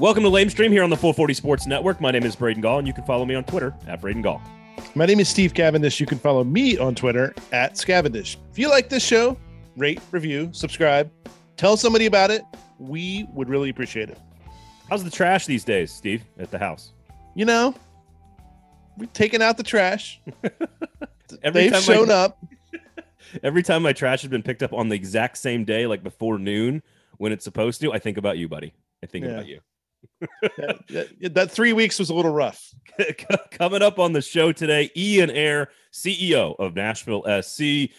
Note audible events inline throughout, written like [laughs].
Welcome to Lamestream here on the 440 Sports Network. My name is Braden Gall, and you can follow me on Twitter at Braden Gall. My name is Steve Cavendish. You can follow me on Twitter at Scavendish. If you like this show, rate, review, subscribe, tell somebody about it. We would really appreciate it. How's the trash these days, Steve, at the house? You know, we're taking out the trash. [laughs] Every They've time shown I- up. [laughs] Every time my trash has been picked up on the exact same day, like before noon when it's supposed to, I think about you, buddy. I think Yeah. about you. That, that- that three weeks was a little rough. [laughs] Coming up on the show today, Ian Ayre, CEO of Nashville SC.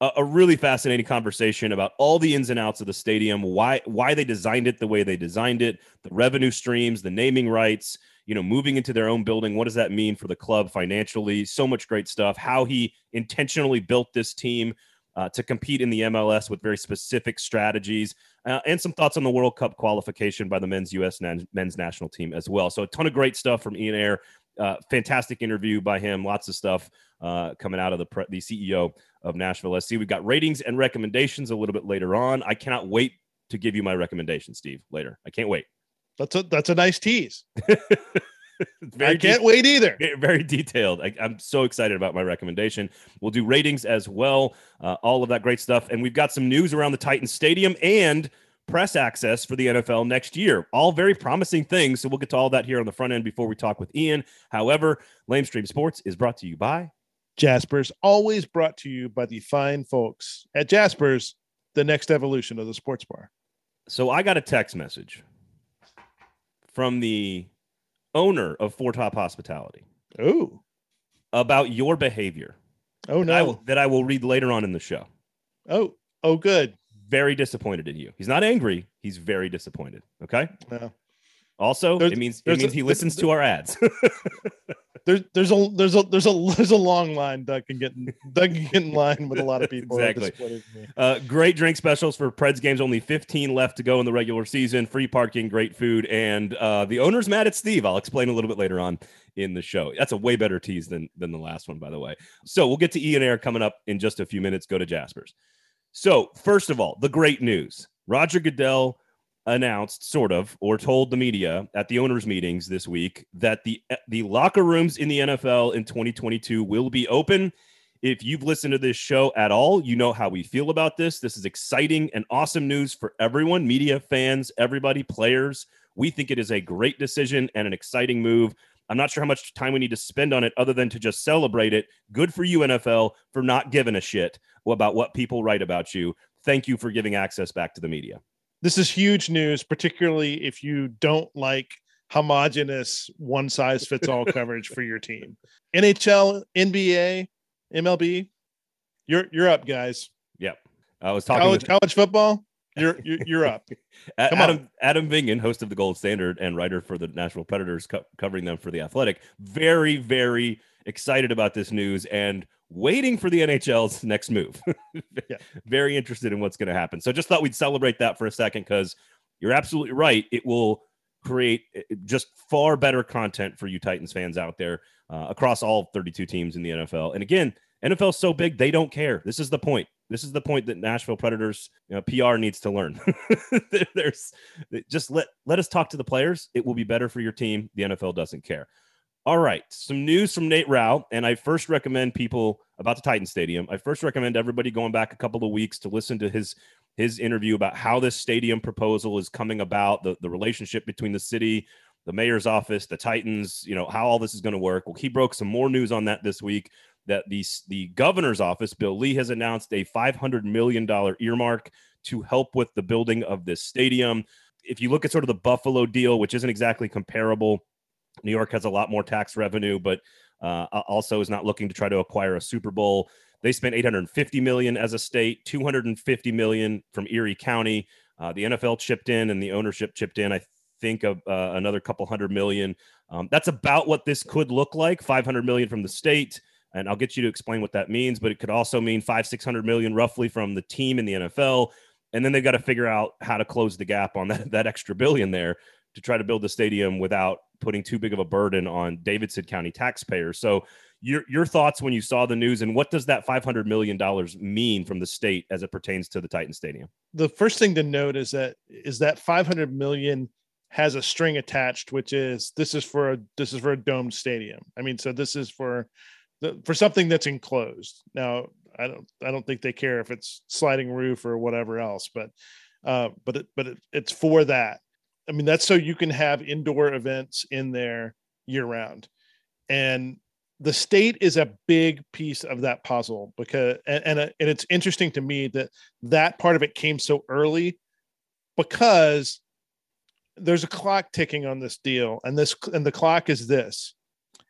A, really fascinating conversation about all the ins and outs of the stadium, why why they designed it the way they designed it, the revenue streams, the naming rights, you know, moving into their own building. What does that mean for the club financially? So much great stuff. How he intentionally built this team uh, to compete in the MLS with very specific strategies, uh, and some thoughts on the World Cup qualification by the men's U.S. Men's national team as well. So a ton of great stuff from Ian Ayre. Uh, fantastic interview by him. Lots of stuff uh, coming out of the pre- the CEO of Nashville SC. We've got ratings and recommendations a little bit later on. I cannot wait to give you my recommendation, Steve. Later, I can't wait. That's a that's a nice tease. [laughs] [laughs] I can't de- wait either. very detailed. I, I'm so excited about my recommendation. We'll do ratings as well, uh, all of that great stuff, and we've got some news around the Titan Stadium and press access for the NFL next year. All very promising things. So we'll get to all that here on the front end before we talk with Ian. However, Lamestream Sports is brought to you by Jaspers, always brought to you by the fine folks at Jaspers, the next evolution of the sports bar. So I got a text message from the owner of Four Top Hospitality Oh, about your behavior oh that, I will, that I will read later on in the show. Oh, oh, good. Very disappointed in you. He's not angry. He's very disappointed. Okay. No. Also, There's- it means it there's a- means he listens to our ads. [laughs] There's there's a there's a there's a [laughs] there's a long line. Doug can get in, Doug can get in line with a lot of people. Exactly. disappointed in me. uh, great drink specials for Preds games. Only 15 left to go in the regular season. Free parking, great food, and uh, the owner's mad at Steve. I'll explain a little bit later on in the show. That's a way better tease than than the last one, by the way. So we'll get to Ian Ayre coming up in just a few minutes. Go to Jaspers. So first of all, the great news: Roger Goodell announced, sort of, or told the media at the owners' meetings this week that the the locker rooms in the NFL in 2022 will be open. If you've listened to this show at all, you know how we feel about this. This is exciting and awesome news for everyone, media, fans, everybody, players. We think it is a great decision and an exciting move. I'm not sure how much time we need to spend on it other than to just celebrate it. Good for you, NFL, for not giving a shit about what people write about you. Thank you for giving access back to the media. This is huge news, particularly if you don't like homogenous one size fits all [laughs] coverage for your team. NHL, NBA, MLB, you're you're up, guys. Yep. I was talking College with college football, you're you're, you're up. [laughs] A- Come on. Adam Adam Vingan, host of the Gold Standard and writer for the Nashville Predators, co- covering them for the Athletic. Very, very excited about this news and waiting for the NHL's next move. [laughs] Yeah. Very interested in what's going to happen. So just thought we'd celebrate that for a second because you're absolutely right. It will create uh, just far better content for you Titans fans out there uh, across all 32 teams in the NFL. And again, NFL is so big they don't care. This is the point. This is the point that Nashville Predators you know, PR needs to learn. [laughs] There's just let let us talk to the players. It will be better for your team. The NFL doesn't care. All right, some news from Nate Rau, and I first recommend people about the Titan Stadium. I first recommend everybody going back a couple of weeks to listen to his his interview about how this stadium proposal is coming about, the the relationship between the city, the mayor's office, the Titans, you know, how all this is going to work. Well, he broke some more news on that this week that the the governor's office, Bill Lee, has announced a 500 million dollar earmark to help with the building of this stadium. If you look at sort of the Buffalo deal, which isn't exactly comparable, New York has a lot more tax revenue, but uh, also is not looking to try to acquire a Super Bowl. They spent 850 million as a state, 250 million from Erie County. Uh, the NFL chipped in, and the ownership chipped in. I think of uh, another couple hundred million. Um, that's about what this could look like. 500 million from the state, and I'll get you to explain what that means. But it could also mean five, 600 million roughly from the team in the NFL, and then they've got to figure out how to close the gap on that that extra billion there to try to build the stadium without putting too big of a burden on Davidson County taxpayers. So your your thoughts when you saw the news and what does that 500 million dollars mean from the state as it pertains to the Titan Stadium? The first thing to note is that is that 500 million has a string attached, which is this is for a this is for a domed stadium. I mean, so this is for the, for something that's enclosed. Now, I don't I don't think they care if it's sliding roof or whatever else, but uh, but it, but it, it's for that. I mean, that's so you can have indoor events in there year round, and the state is a big piece of that puzzle because and and, uh, and it's interesting to me that that part of it came so early because there's a clock ticking on this deal and this and the clock is this.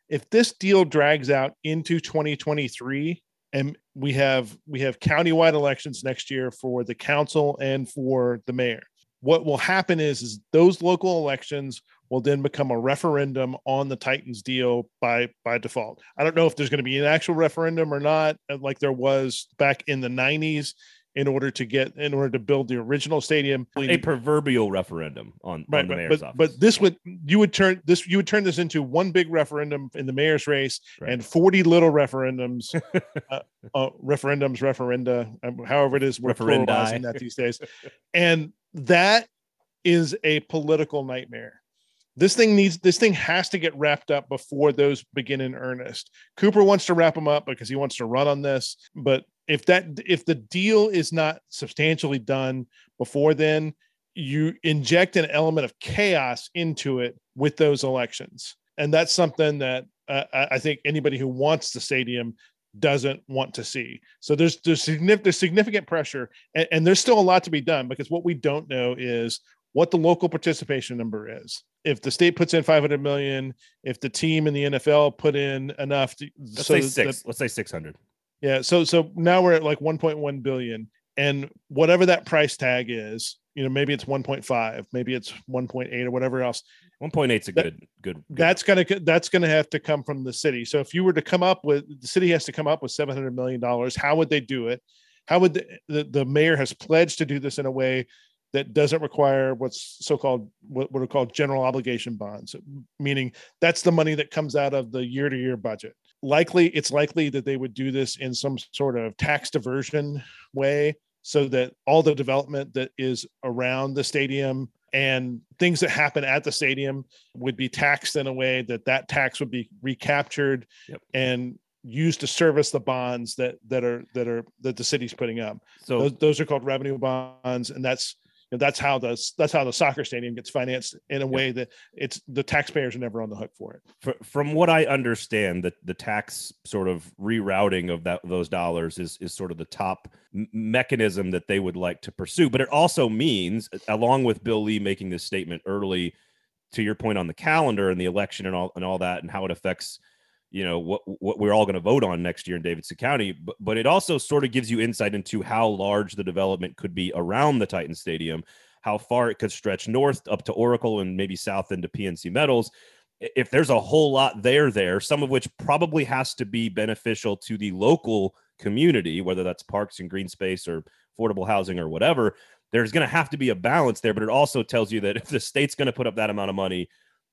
If this deal drags out into 2023 and we have we have countywide elections next year for the council and for the mayor what will happen is is those local elections will then become a referendum on the Titans deal by by default. I don't know if there's going to be an actual referendum or not, uh, like there was back in the 90s in order to get in order to build the original stadium. A proverbial referendum on, right, on the but, mayor's but, office. but this would you would turn this you would turn this into one big referendum in the mayor's race Right. and 40 little referendums [laughs] uh, uh, referendums referenda um, however it is we're Referendi. pluralizing that these days and that is a political nightmare this thing needs this thing has to get wrapped up before those begin in earnest cooper wants to wrap them up because he wants to run on this but if that if the deal is not substantially done before then you inject an element of chaos into it with those elections and that's something that uh, I think anybody who wants the stadium doesn't want to see. So there's there's significant there's significant pressure, and, and there's still a lot to be done because what we don't know is what the local participation number is. If the state puts in 500 million, if the team in the NFL put in enough, to, Let's so say that- Let's say 600. Yeah. So so now we're at like 1.1 billion, and whatever that price tag is, you know, maybe it's 1.5, maybe it's 1.8 or whatever else. 1.8 is a That- good, good, good. That's gonna that's gonna have to come from the city. So if you were to come up with the city has to come up with 700 million dollars, how would they do it? How would the, the the mayor has pledged to do this in a way that doesn't require what's so-called what, what are called general obligation bonds, meaning that's the money that comes out of the year-to-year budget. Likely, it's likely that they would do this in some sort of tax diversion way, so that all the development that is around the stadium and things that happen at the stadium would be taxed in a way that that tax would be recaptured Yep. and used to service the bonds that that are that are that the city's putting up so those, those are called revenue bonds and that's you know, that's how the that's how the soccer stadium gets financed in a way that it's the taxpayers are never on the hook for it fr- from what I understand, that the tax sort of rerouting of that those dollars is is sort of the top mechanism that they would like to pursue. But it also means, along with Bill Lee making this statement early, to your point on the calendar and the election and all and all that, and how it affects, you know, what what we're all going to vote on next year in Davidson County. But but it also sort of gives you insight into how large the development could be around the Titan Stadium, how far it could stretch north up to Oracle and maybe south into PSC Metals if there's a whole lot there there some of which probably has to be beneficial to the local community whether that's parks and green space or affordable housing or whatever there's going to have to be a balance there but it also tells you that if the state's going to put up that amount of money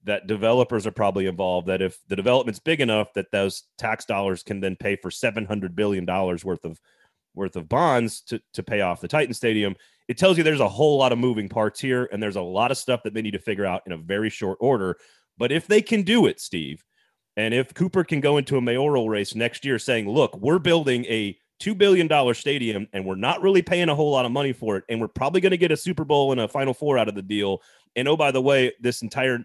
that developers are probably involved that if the development's big enough that those tax dollars can then pay for 700 billion dollars worth of worth of bonds to, to pay off the titan stadium it tells you there's a whole lot of moving parts here and there's a lot of stuff that they need to figure out in a very short order but if they can do it, Steve, and if Cooper can go into a mayoral race next year saying, look, we're building a $2 billion stadium and we're not really paying a whole lot of money for it, and we're probably going to get a Super Bowl and a Final Four out of the deal. And oh, by the way, this entire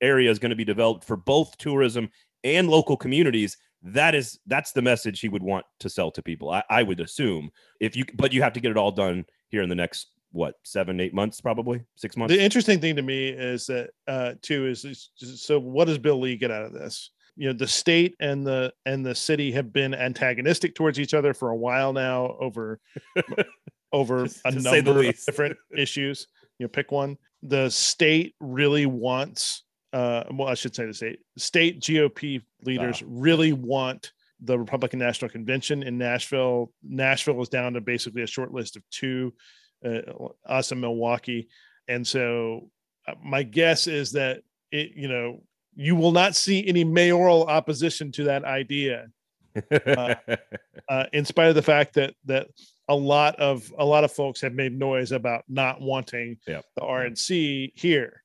area is going to be developed for both tourism and local communities. That is that's the message he would want to sell to people. I, I would assume if you but you have to get it all done here in the next what seven, eight months, probably six months. the interesting thing to me is that uh too is, is so what does bill lee get out of this you know the state and the and the city have been antagonistic towards each other for a while now over [laughs] over a to say the number of different issues you know pick one the state really wants uh well i should say the state state gop leaders really want the republican national convention in nashville nashville is down to basically a short list of two uh, us and milwaukee and so uh, my guess is that it you know you will not see any mayoral opposition to that idea [laughs] uh, in spite of the fact that that a lot of a lot of folks have made noise about not wanting Yep. the RNC here.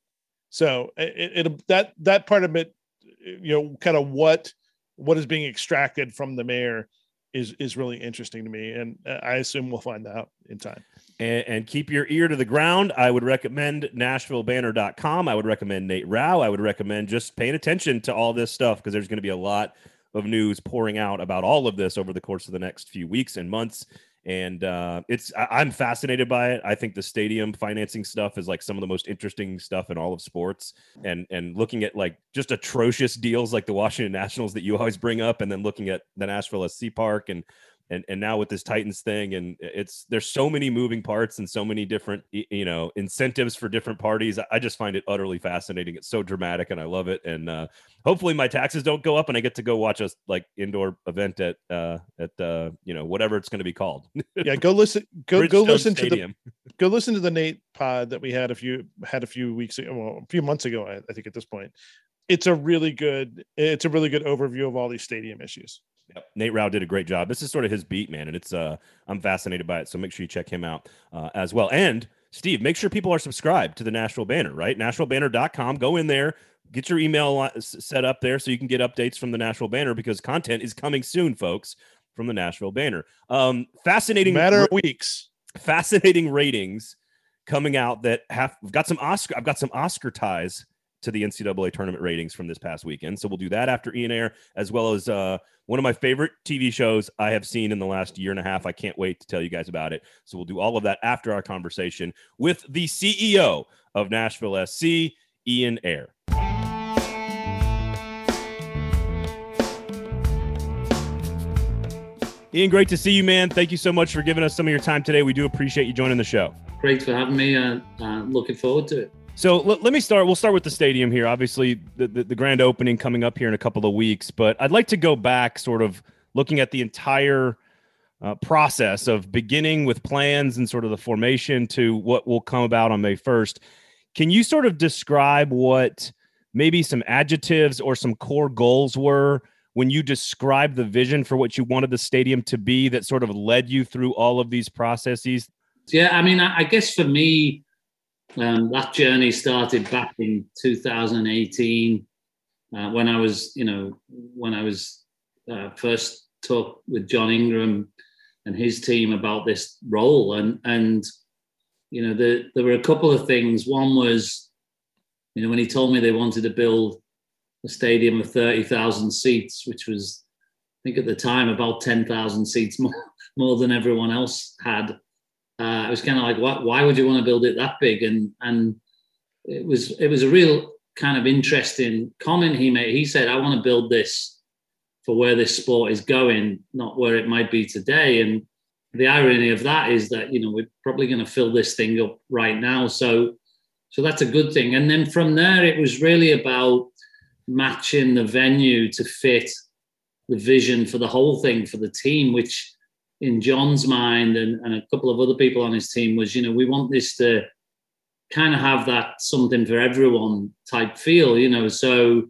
So it, it that that part of it, you know, kind of what what is being extracted from the mayor is is really interesting to me, and uh, I assume we'll find out in time. And, and, keep your ear to the ground. I would recommend NashvilleBanner.com. I would recommend Nate Rau. I would recommend just paying attention to all this stuff because there's going to be a lot of news pouring out about all of this over the course of the next few weeks and months and uh, it's I, am fascinated by it. I think the stadium financing stuff is like some of the most interesting stuff in all of sports, and and looking at like just atrocious deals like the Washington Nationals that you always bring up, and then looking at the Nashville SC Park and and and now with this Titans thing, and it's there's so many moving parts and so many different you know incentives for different parties. I just find it utterly fascinating. It's so dramatic, and I love it. And uh, hopefully, my taxes don't go up, and I get to go watch a like indoor event at uh, at uh, you know whatever it's going to be called. yeah, go listen. Go go listen Stadium. to the go listen to the Nate pod that we had a few had a few weeks ago, well, a few months ago. I, I think at this point, it's a really good it's a really good overview of all these stadium issues. Yep. Nate Rau did a great job. This is sort of his beat, man, and it's uh I'm fascinated by it. So make sure you check him out uh, as well. And Steve, make sure people are subscribed to the Nashville Banner, right? NashvilleBanner.com. Go in there, get your email set up there so you can get updates from the Nashville Banner because content is coming soon, folks, from the Nashville Banner. Um, fascinating matter of weeks. Fascinating ratings coming out that we've got some Oscar. I've got some Oscar ties to the NCAA tournament ratings from this past weekend. So we'll do that after Ian Ayre, as well as uh, one of my favorite TV shows I have seen in the last year and a half. I can't wait to tell you guys about it. So we'll do all of that after our conversation with the CEO of Nashville SC, Ian Ayre. Ian, great to see you, man. Thank you so much for giving us some of your time today. We do appreciate you joining the show. Great for having me. Uh, uh, looking forward to it. So let, let, me start. We'll start with the stadium here. Obviously, the, the, the, grand opening coming up here in a couple of weeks, but I'd like to go back, sort of looking at the entire uh, process of beginning with plans and sort of the formation to what will come about on May 1st. Can you sort of describe what maybe some adjectives or some core goals were when you described the vision for what you wanted the stadium to be that sort of led you through all of these processes? Yeah, I mean, I guess for me, um, that journey started back in 2018 uh, when I was, you know, when I was uh, first talked with John Ingram and his team about this role, and and you know, the, there were a couple of things. One was, you know, when he told me they wanted to build a stadium of 30,000 seats, which was, I think at the time, about 10,000 seats [laughs] more, more than everyone else had uh, it was kind of like, why, why would you want to build it that big? And and it was it was a real kind of interesting comment he made. He said, I want to build this for where this sport is going, not where it might be today. And the irony of that is that you know we're probably going to fill this thing up right now. So so that's a good thing. And then from there, it was really about matching the venue to fit the vision for the whole thing for the team, which in John's mind and, and a couple of other people on his team was, you know, we want this to kind of have that something for everyone type feel, you know, so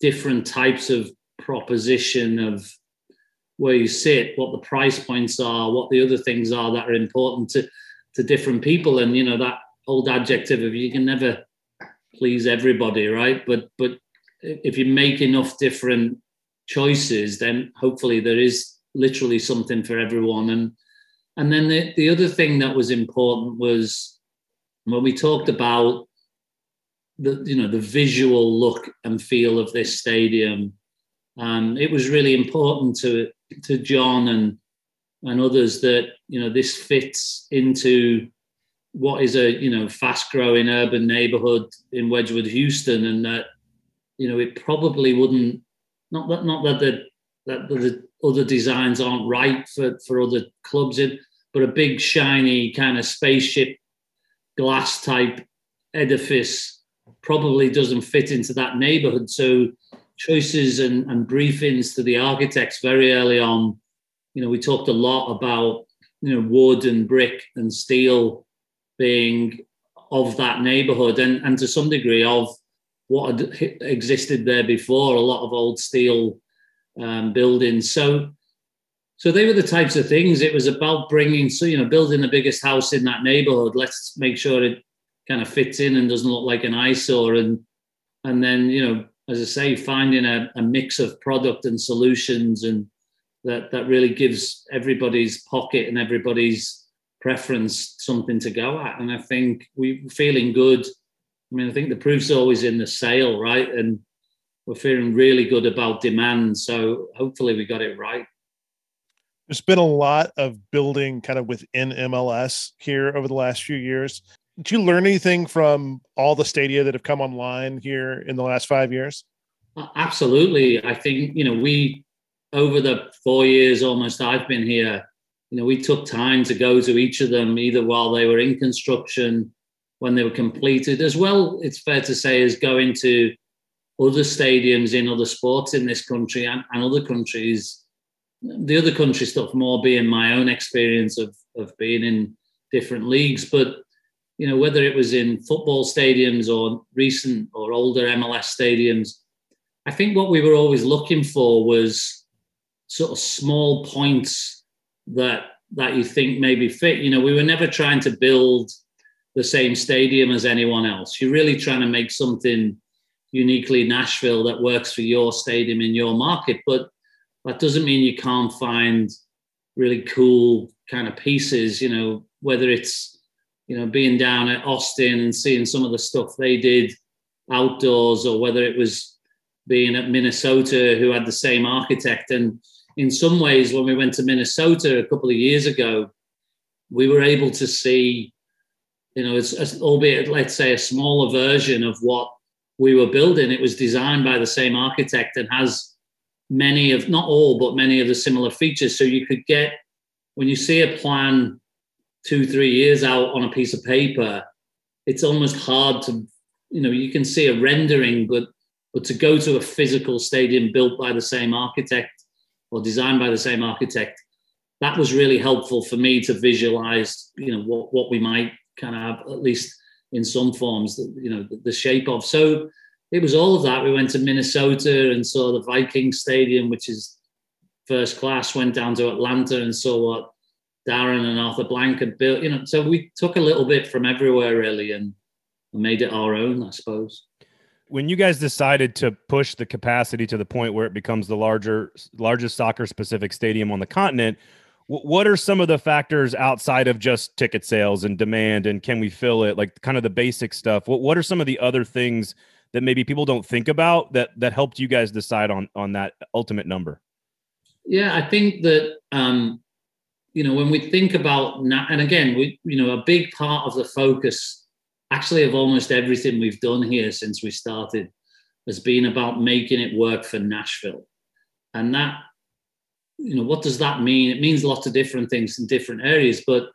different types of proposition of where you sit, what the price points are, what the other things are that are important to, to different people. And, you know, that old adjective of you can never please everybody, right? But, but if you make enough different choices, then hopefully there is literally something for everyone. And and then the, the other thing that was important was when we talked about the you know the visual look and feel of this stadium. Um, it was really important to to John and and others that you know this fits into what is a you know fast growing urban neighborhood in Wedgewood, Houston, and that you know it probably wouldn't not that not that the that the other designs aren't right for, for other clubs in, but a big shiny kind of spaceship glass type edifice probably doesn't fit into that neighborhood. So choices and, and briefings to the architects very early on, you know, we talked a lot about, you know, wood and brick and steel being of that neighborhood and, and to some degree of what had existed there before, a lot of old steel um, buildings. So, so they were the types of things. It was about bringing, so you know, building the biggest house in that neighborhood. Let's make sure it kind of fits in and doesn't look like an eyesore. And and then you know, as I say, finding a, a mix of product and solutions and that that really gives everybody's pocket and everybody's preference something to go at. And I think we're feeling good. I mean, I think the proof's always in the sale, right? And we're feeling really good about demand. So hopefully we got it right. There's been a lot of building kind of within MLS here over the last few years. Did you learn anything from all the stadia that have come online here in the last five years? Uh, absolutely. I think, you know, we, over the four years almost I've been here, you know, we took time to go to each of them, either while they were in construction, when they were completed, as well, it's fair to say, as going to other stadiums in other sports in this country and, and other countries. The other country stuff more being my own experience of of being in different leagues, but you know whether it was in football stadiums or recent or older MLS stadiums, I think what we were always looking for was sort of small points that that you think maybe fit. You know, we were never trying to build the same stadium as anyone else. You're really trying to make something uniquely Nashville that works for your stadium in your market. But that doesn't mean you can't find really cool kind of pieces, you know, whether it's, you know, being down at Austin and seeing some of the stuff they did outdoors or whether it was being at Minnesota who had the same architect. And in some ways, when we went to Minnesota a couple of years ago, we were able to see, you know, it's, albeit let's say a smaller version of what we were building, it was designed by the same architect and has many of, not all, but many of the similar features. So you could get, when you see a plan two, three years out on a piece of paper, it's almost hard to, you know, you can see a rendering, but but to go to a physical stadium built by the same architect or designed by the same architect, that was really helpful for me to visualize, you know, what, what we might kind of have, at least in some forms, you know, the, shape of. So it was all of that. We went to Minnesota and saw the Viking Stadium, which is first class. Went down to Atlanta and saw what Darren and Arthur Blank had built. You know, so we took a little bit from everywhere really and made it our own, I suppose. When you guys decided to push the capacity to the point where it becomes the larger, largest soccer specific stadium on the continent, what are some of the factors outside of just ticket sales and demand and can we fill it? Like kind of the basic stuff. What, what are some of the other things that maybe people don't think about that that helped you guys decide on on that ultimate number? Yeah i think that um you know when we think about and again we you know a big part of the focus actually of almost everything we've done here since we started has been about making it work for nashville. And that you know what does that mean? It means lots of different things in different areas but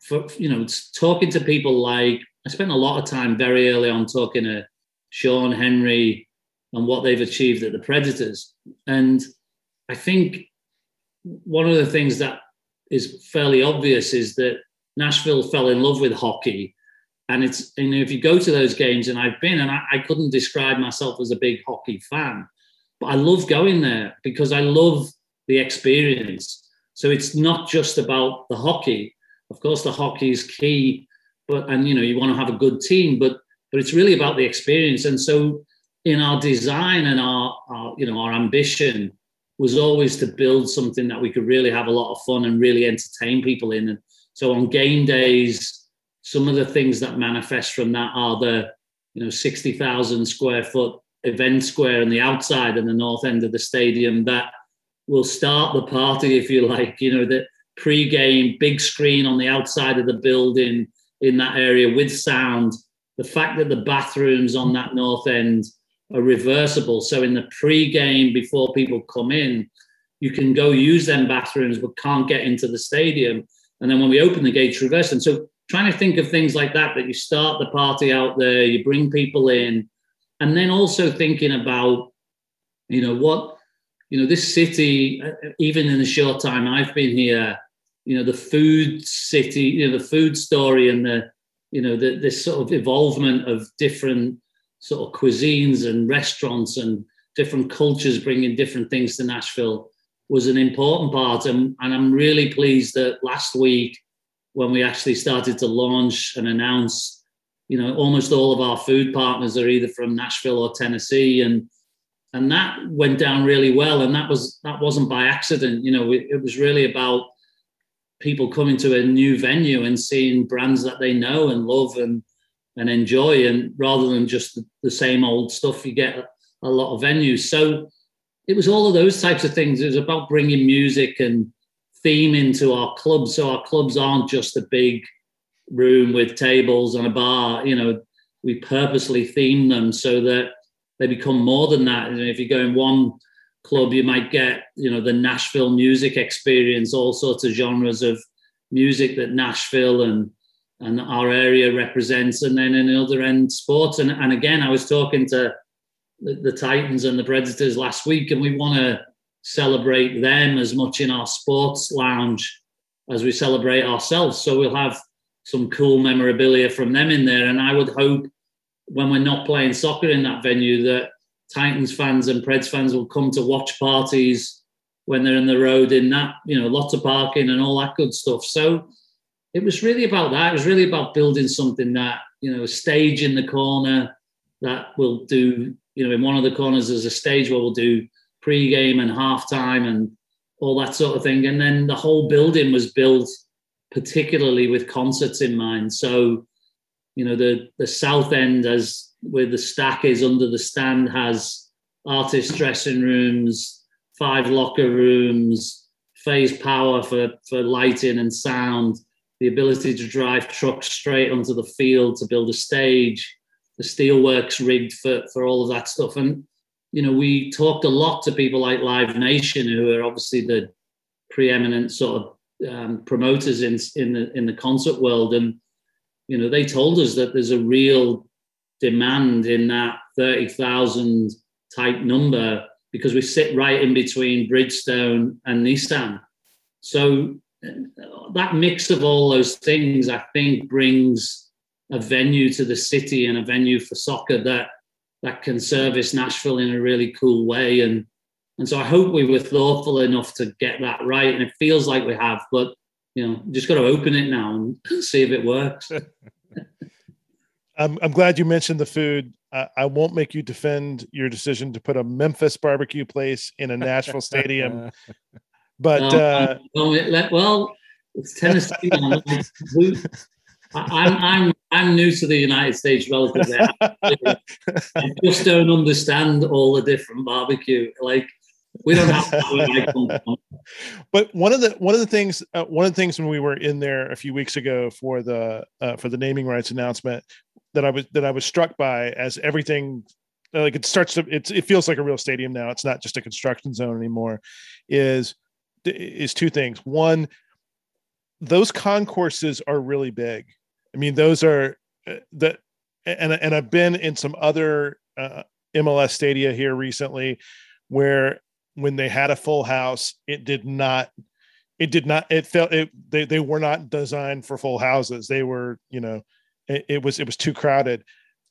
for you know it's talking to people like i spent a lot of time very early on talking to sean henry and what they've achieved at the predators. And i think one of the things that is fairly obvious is that nashville fell in love with hockey. And it's you know if you go to those games and i've been and I, I couldn't describe myself as a big hockey fan but I love going there because I love the experience. So it's not just about the hockey. Of course, the hockey is key, but and you know you want to have a good team, but but it's really about the experience. And so in our design and our, our you know our ambition was always to build something that we could really have a lot of fun and really entertain people in. And so on game days, some of the things that manifest from that are the you know 60,000 square foot event square on the outside and the north end of the stadium that will start the party, if you like. You know, the pre-game big screen on the outside of the building in that area with sound. The fact that the bathrooms on that north end are reversible, so in the pre-game before people come in, you can go use them bathrooms but can't get into the stadium. And then when we open the gates, reverse them. So trying to think of things like that that you start the party out there, you bring people in, and then also thinking about, you know, what you know, this city, uh, even in the short time I've been here, you know, the food city, you know, the food story and the, you know, the, this sort of evolvement of different sort of cuisines and restaurants and different cultures bringing different things to Nashville was an important part. And, and I'm really pleased that last week, when we actually started to launch and announce you know, almost all of our food partners are either from Nashville or Tennessee, and and that went down really well. And that was that wasn't by accident. You know, it, it was really about people coming to a new venue and seeing brands that they know and love and and enjoy, and rather than just the, the same old stuff you get a lot of venues. So it was all of those types of things. It was about bringing music and theme into our clubs, so our clubs aren't just a big room with tables and a bar. You know, we purposely theme them so that they become more than that. And if you go in one club, you might get, you know, the Nashville music experience, all sorts of genres of music that Nashville and and our area represents, and then in the other end, sports. And, and again, I was talking to the, the Titans and the Predators last week, and we want to celebrate them as much in our sports lounge as we celebrate ourselves. So we'll have some cool memorabilia from them in there. And I would hope when we're not playing soccer in that venue that Titans fans and Preds fans will come to watch parties when they're in the road in that, you know, lots of parking and all that good stuff. So it was really about that. It was really about building something that, you know, a stage in the corner that will do, you know, in one of the corners there's a stage where we'll do pre-game and halftime and all that sort of thing. And then the whole building was built particularly with concerts in mind. So you know the the south end as where the stack is under the stand has artist dressing rooms five locker rooms phase power for for lighting and sound the ability to drive trucks straight onto the field to build a stage the steelworks rigged for for all of that stuff and you know we talked a lot to people like live nation who are obviously the preeminent sort of um, promoters in in the in the concert world and you know, they told us that there's a real demand in that 30,000 type number because we sit right in between Bridgestone and Nissan. So that mix of all those things, I think, brings a venue to the city and a venue for soccer that that can service Nashville in a really cool way. And and so I hope we were thoughtful enough to get that right. And it feels like we have, but you know, just got to open it now and see if it works. [laughs] I'm, I'm glad you mentioned the food. I, I won't make you defend your decision to put a Memphis barbecue place in a Nashville stadium, [laughs] but uh, well, it's Tennessee. I'm I'm I'm new to the United States relatively. [laughs] I just don't understand all the different barbecue. Like we don't have [laughs] but one of the one of the things uh, one of the things when we were in there a few weeks ago for the uh, for the naming rights announcement that I was that I was struck by as everything like it starts to it's it feels like a real stadium now. It's not just a construction zone anymore. Is is two things. One those concourses are really big. I mean those are uh, that and and i've been in some other uh, mls stadia here recently where when they had a full house, it did not it did not it felt it they, they were not designed for full houses. They were, you know, it, it was it was too crowded.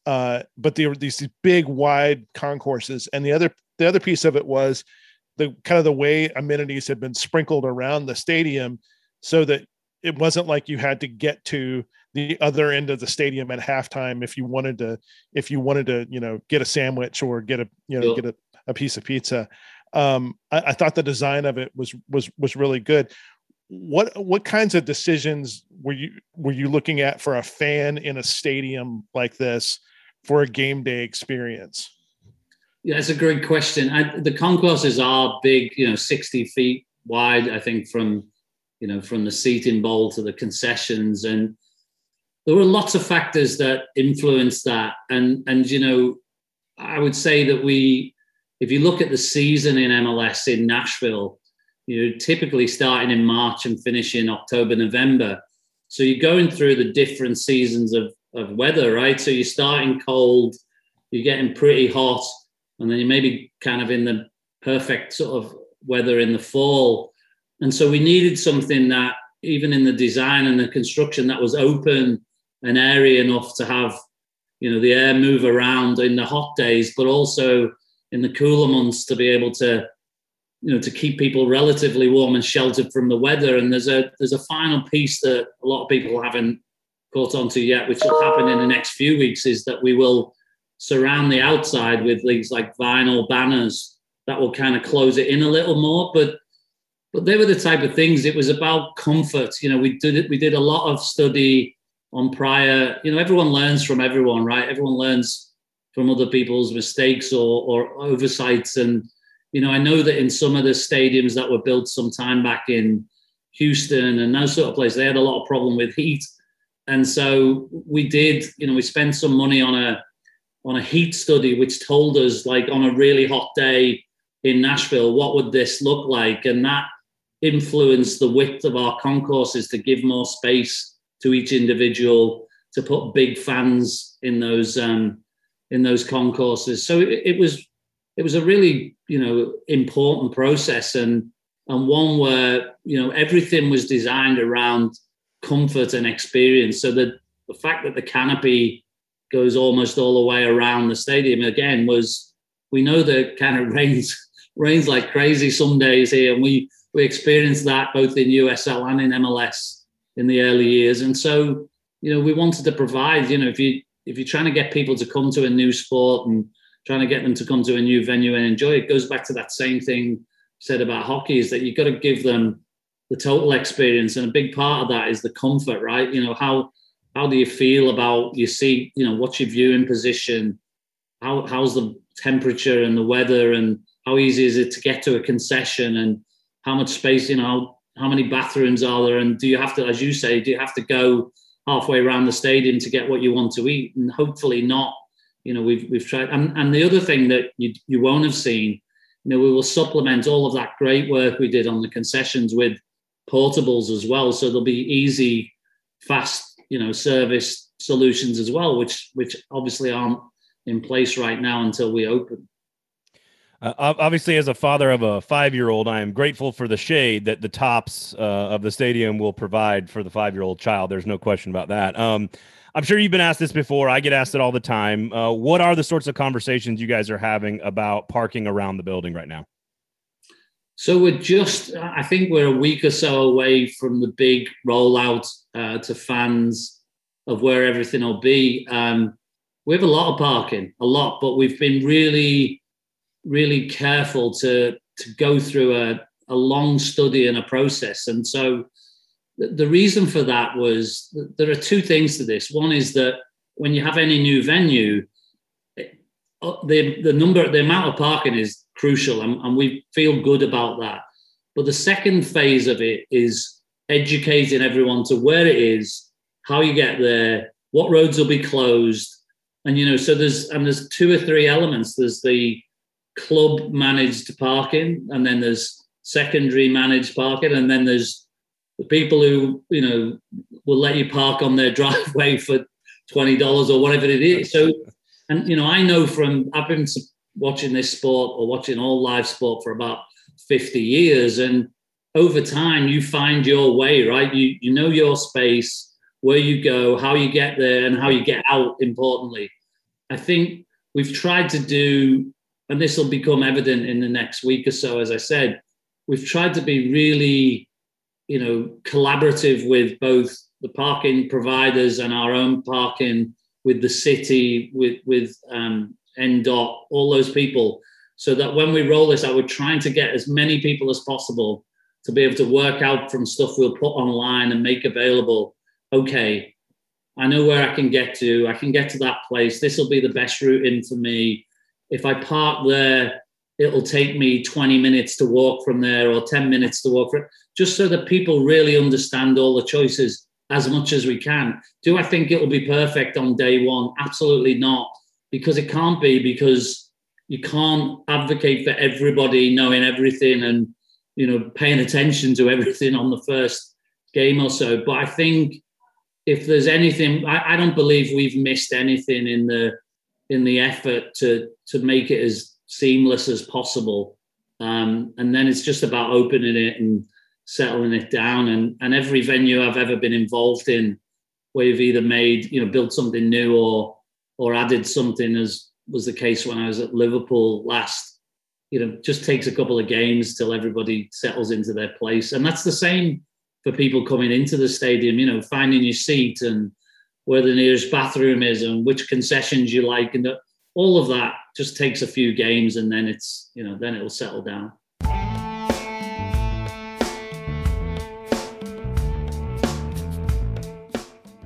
Uh, but there were these, these big wide concourses. And the other the other piece of it was the kind of the way amenities had been sprinkled around the stadium so that it wasn't like you had to get to the other end of the stadium at halftime if you wanted to if you wanted to you know get a sandwich or get a you know get a, a piece of pizza um, I, I, thought the design of it was was was really good. What what kinds of decisions were you were you looking at for a fan in a stadium like this for a game day experience? Yeah, it's a great question. I, the concourses are big, you know, sixty feet wide. I think from you know from the seating bowl to the concessions, and there were lots of factors that influenced that. And and you know, I would say that we if you look at the season in MLS in Nashville, you're typically starting in March and finishing October, November. So you're going through the different seasons of, of weather, right? So you're starting cold, you're getting pretty hot, and then you maybe kind of in the perfect sort of weather in the fall. And so we needed something that, even in the design and the construction, that was open and airy enough to have, you know, the air move around in the hot days, but also in the cooler months to be able to you know to keep people relatively warm and sheltered from the weather and there's a there's a final piece that a lot of people haven't caught on to yet, which will happen in the next few weeks, is that we will surround the outside with these like vinyl banners that will kind of close it in a little more. But but they were the type of things. It was about comfort. You know, we did it. We did a lot of study on prior. You know, everyone learns from everyone, right? Everyone learns from other people's mistakes or, or oversights. And you know, I know that in some of the stadiums that were built some time back in Houston and those sort of places, they had a lot of problem with heat. And so we did. You know, we spent some money on a on a heat study, which told us like on a really hot day in Nashville, what would this look like? And that influenced the width of our concourses to give more space to each individual to put big fans in those um, in those concourses. So it, it, was it was a really you know important process and and one where you know everything was designed around comfort and experience. So that the fact that the canopy goes almost all the way around the stadium again was we know that kind of [laughs] rains rains like crazy some days here and we we experienced that both in USL and in MLS in the early years. And so, you know, we wanted to provide, you know, if you if you're trying to get people to come to a new sport and trying to get them to come to a new venue and enjoy it, goes back to that same thing said about hockey is that you've got to give them the total experience. And a big part of that is the comfort, right? You know, how how do you feel about your seat? You know, what's your viewing position? How how's the temperature and the weather and how easy is it to get to a concession and how much space, you know, how many bathrooms are there? And do you have to, as you say, do you have to go halfway around the stadium to get what you want to eat? And hopefully not. You know, we've we've tried. And, and the other thing that you you won't have seen, you know, we will supplement all of that great work we did on the concessions with portables as well. So there'll be easy, fast, you know, service solutions as well, which which obviously aren't in place right now until we open. Uh, obviously, as a father of a five-year-old, I am grateful for the shade that the tops uh, of the stadium will provide for the five-year-old child. There's no question about that. Um, I'm sure you've been asked this before. I get asked it all the time. Uh, what are the sorts of conversations you guys are having about parking around the building right now? So we're just, I think we're a week or so away from the big rollout uh, to fans of where everything will be. Um, we have a lot of parking, a lot, but we've been really really careful to to go through a, a long study and a process. And so the, reason for that was there are two things to this. One is that when you have any new venue, uh, the the number the amount of parking is crucial and, and we feel good about that. But the second phase of it is educating everyone to where it is, how you get there, what roads will be closed. And you know, so there's and there's two or three elements. There's the club managed parking, and then there's secondary managed parking, and then there's the people who you know will let you park on their [laughs] driveway for twenty dollars or whatever it is. So, and you know, I know from I've been watching this sport or watching all live sport for about fifty years, and over time you find your way, right? You you know your space, where you go, how you get there, and how you get out. Importantly, I think we've tried to do and this will become evident in the next week or so, as I said, we've tried to be really, you know, collaborative with both the parking providers and our own parking with the city, with with um, NDOT, all those people, so that when we roll this out, we're trying to get as many people as possible to be able to work out from stuff we'll put online and make available. Okay, I know where I can get to. I can get to that place. This will be the best route in for me if I park there, it'll take me 20 minutes to walk from there or 10 minutes to walk from just so that people really understand all the choices as much as we can. Do I think it will be perfect on day one? Absolutely not, because it can't be, because you can't advocate for everybody knowing everything and you know paying attention to everything on the first game or so. But I think if there's anything, I, I don't believe we've missed anything in the in the effort to to make it as seamless as possible. Um, and then it's just about opening it and settling it down. And and every venue I've ever been involved in, where you've either made you know built something new or or added something, as was the case when I was at Liverpool last. You know, just takes a couple of games till everybody settles into their place, and that's the same for people coming into the stadium. You know, finding your seat and where the nearest bathroom is and which concessions you like and the, all of that just takes a few games and then it's you know then it'll settle down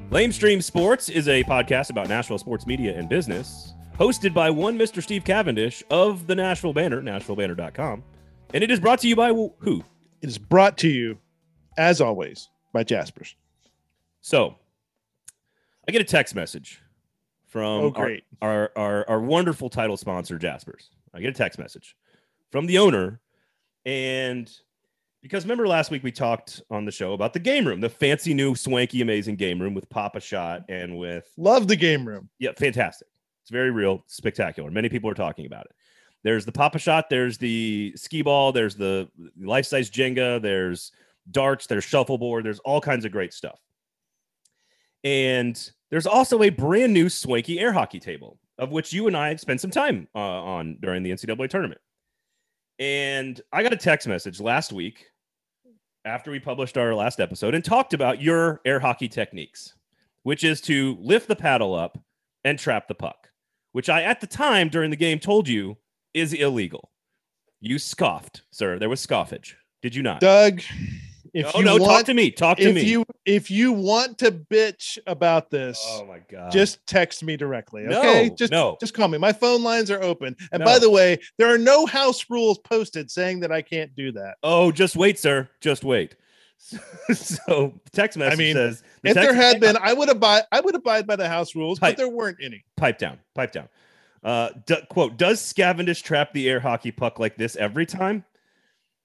Lamestream Sports is a podcast about Nashville sports media and business, hosted by one Mr. Steve Cavendish of the Nashville Banner, NashvilleBanner.com. And it is brought to you by who? It is brought to you, as always, by Jaspers. So, I get a text message from Oh, great. our, our, our, our wonderful title sponsor, Jaspers. I get a text message from the owner. And because remember last week we talked on the show about the game room, the fancy new swanky amazing game room with Pop-A-Shot and with Love the game room. yeah, fantastic. It's very real, spectacular. Many people are talking about it. There's the Pop-A-Shot, there's the skee ball, there's the life size Jenga, there's darts, there's shuffleboard, there's all kinds of great stuff. And there's also a brand new swanky air hockey table, of which you and I spent some time uh, on during the NCAA tournament. And I got a text message last week after we published our last episode and talked about your air hockey techniques, which is to lift the paddle up and trap the puck, which I, at the time during the game, told you is illegal. You scoffed, sir. There was scoffage. Did you not? Doug, if no, you no, want, talk to me. Talk to if me. you if you want to bitch about this, oh my god. just text me directly. no, Okay. just no. just call me. My phone lines are open. And No. by the way, there are no house rules posted saying that I can't do that. Oh, just wait, sir. Just wait. [laughs] So, the text message mean, says the if there had been, I would abide I would abide by the house rules, Pipe. but there weren't any. pipe down, pipe down. Uh, d- quote: Does Scavendish trap the air hockey puck like this every time?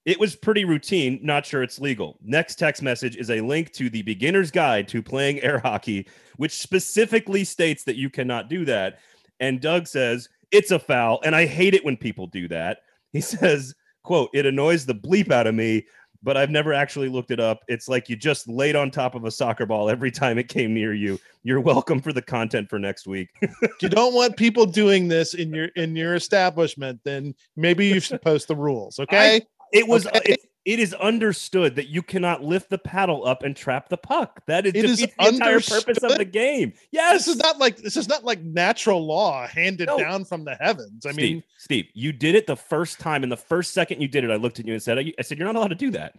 It was pretty routine. Not sure it's legal. Next text message is a link to the beginner's guide to playing air hockey, which specifically states that you cannot do that. And Doug says it's a foul, and I hate it when people do that. He [laughs] says, "quote It annoys the bleep out of me." But I've never actually looked it up. It's like you just laid on top of a soccer ball every time it came near you. You're welcome for the content for next week. [laughs] If you don't want people doing this in your in your establishment, then maybe you should post the rules. Okay. It was Okay. it, it is understood that you cannot lift the paddle up and trap the puck. That is, It is the entire purpose of the game. Yes, this is not like this is not like natural law handed No. down from the heavens. I Steve, mean, Steve, you did it the first time, and the first second you did it, I looked at you and said, I said, you're not allowed to do that.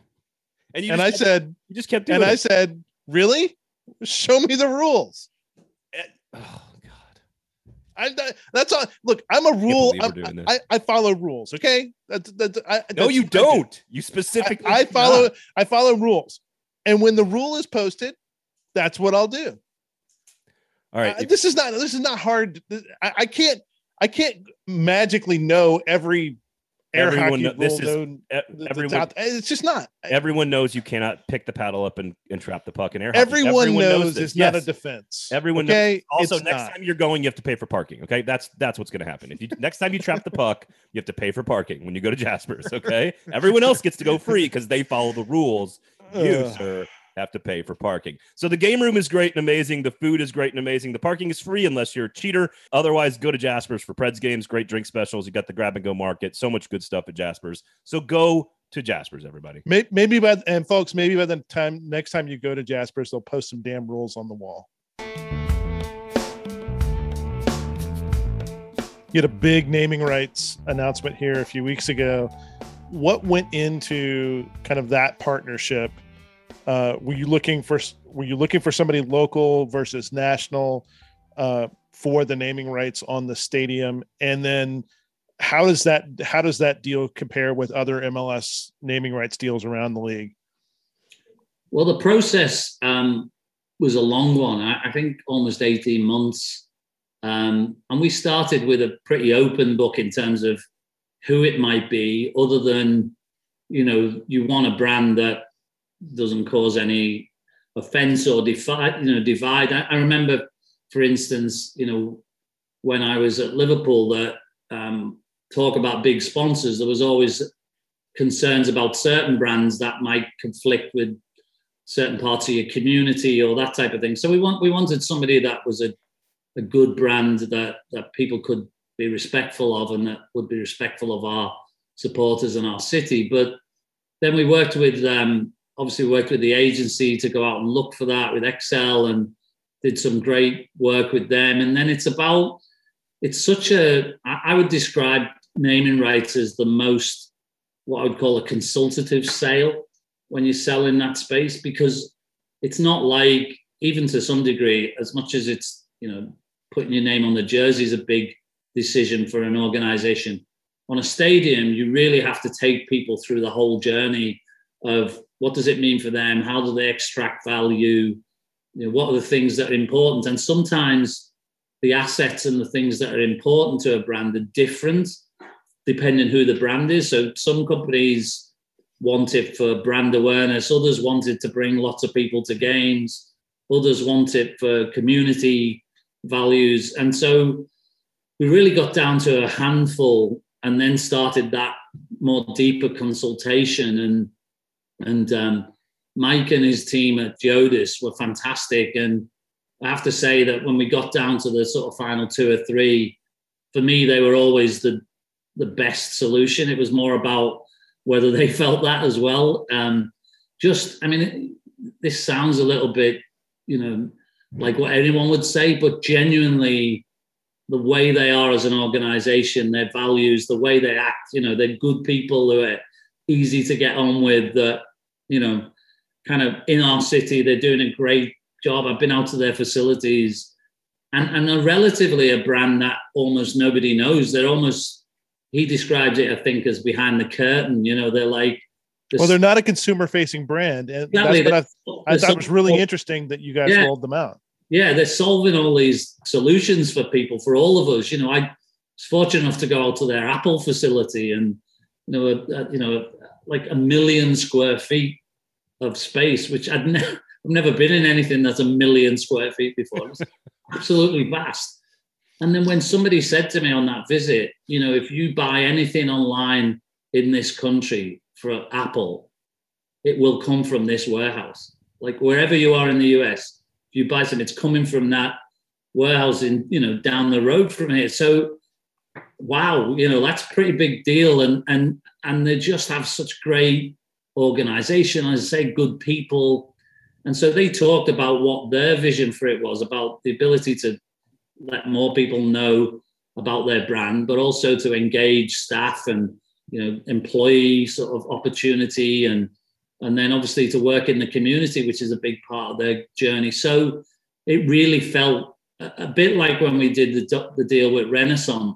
And you and I kept- said, you just kept doing it. and I said, really? Show me the rules. Eh, oh God, I that- that's all. Look, I'm a rule. I'm- I, I follow rules. Okay, that's that's. I, no, you I do. don't. You specifically, I, I follow. not. I follow rules, and when the rule is posted, that's what I'll do. All right, Uh, if- this is not. This is not hard. I, I can't. I can't magically know every air Everyone hockey this is- everyone, out- eh, It's just not. Eh. everyone knows you cannot pick the paddle up and, and trap the puck in air. hockey. Everyone, knows this. it's not a defense. Everyone knows. okay. Also, It's next not. time you're going, you have to pay for parking. Okay, that's that's what's going to happen. If you next time you trap the puck, you have to pay for parking when you go to Jasper's. Okay, [laughs] everyone else gets to go free because they follow the rules. You, sir, have to pay for parking. So the game room is great and amazing. The food is great and amazing. The parking is free unless you're a cheater. Otherwise, go to Jasper's for Preds games. Great drink specials. You got the grab and go market. So much good stuff at Jasper's. So go to Jasper's, everybody. Maybe by and folks, maybe by the time next time you go to Jasper's, they'll post some damn rules on the wall. You had a big naming rights announcement here a few weeks ago. What went into kind of that partnership? Uh, were you looking for were you looking for somebody local versus national uh, for the naming rights on the stadium? And then how does that how does that deal compare with other MLS naming rights deals around the league? Well, the process um, was a long one. I, I think almost 18 months. Um, and we started with a pretty open book in terms of who it might be, other than, you know, you want a brand that doesn't cause any offense or divide, you know, divide. I, I remember, for instance, you know, when I was at Liverpool, that um, talk about big sponsors, there was always concerns about certain brands that might conflict with certain parts of your community or that type of thing. So we want we wanted somebody that was a, a good brand that that people could be respectful of and that would be respectful of our supporters and our city. But then we worked with um, obviously worked with the agency to go out and look for that with Excel and did some great work with them. And then it's about, it's such a, I would describe naming rights as the most, what I would call a consultative sale when you sell in that space, because it's not like, even to some degree, as much as it's, you know, putting your name on the jersey is a big decision for an organization. On a stadium, you really have to take people through the whole journey of what does it mean for them? How do they extract value? You know, what are the things that are important? And sometimes the assets and the things that are important to a brand are different depending who the brand is. So some companies want it for brand awareness, others wanted to bring lots of people to games, others want it for community values. And so we really got down to a handful and then started that more deeper consultation and and um, Mike and his team at Geodis were fantastic. And I have to say that when we got down to the sort of final two or three, for me, they were always the the best solution. It was more about whether they [laughs] felt that as well. Um, just, I mean, this sounds a little bit, you know, like what anyone would say, but genuinely, the way they are as an organization, their values, the way they act, you know, they're good people who are easy to get on with that, you know, kind of in our city, they're doing a great job. I've been out to their facilities and, and are relatively a brand that almost nobody knows. They're almost, he describes it, I think, as behind the curtain. You know, they're like, well, they're not a consumer facing brand. And exactly. that's what I, I thought was really interesting that you guys yeah. rolled them out. Yeah, they're solving all these solutions for people, for all of us. You know, I was fortunate enough to go out to their Apple facility and you know, a, you know, like a million square feet of space, which I'd never, [laughs] I've never been in anything that's a million square feet before. [laughs] Absolutely vast. And then when somebody said to me on that visit, you know, if you buy anything online in this country for Apple, it will come from this warehouse. Like wherever you are in the US, if you buy something, it's coming from that warehouse in, you know, down the road from here. So wow, you know, that's a pretty big deal. And and and they just have such great organization, as I say, good people. And so they talked about what their vision for it was about the ability to let more people know about their brand, but also to engage staff and you know employee sort of opportunity and and then obviously to work in the community, which is a big part of their journey. So it really felt a, bit like when we did the, the deal with Renasant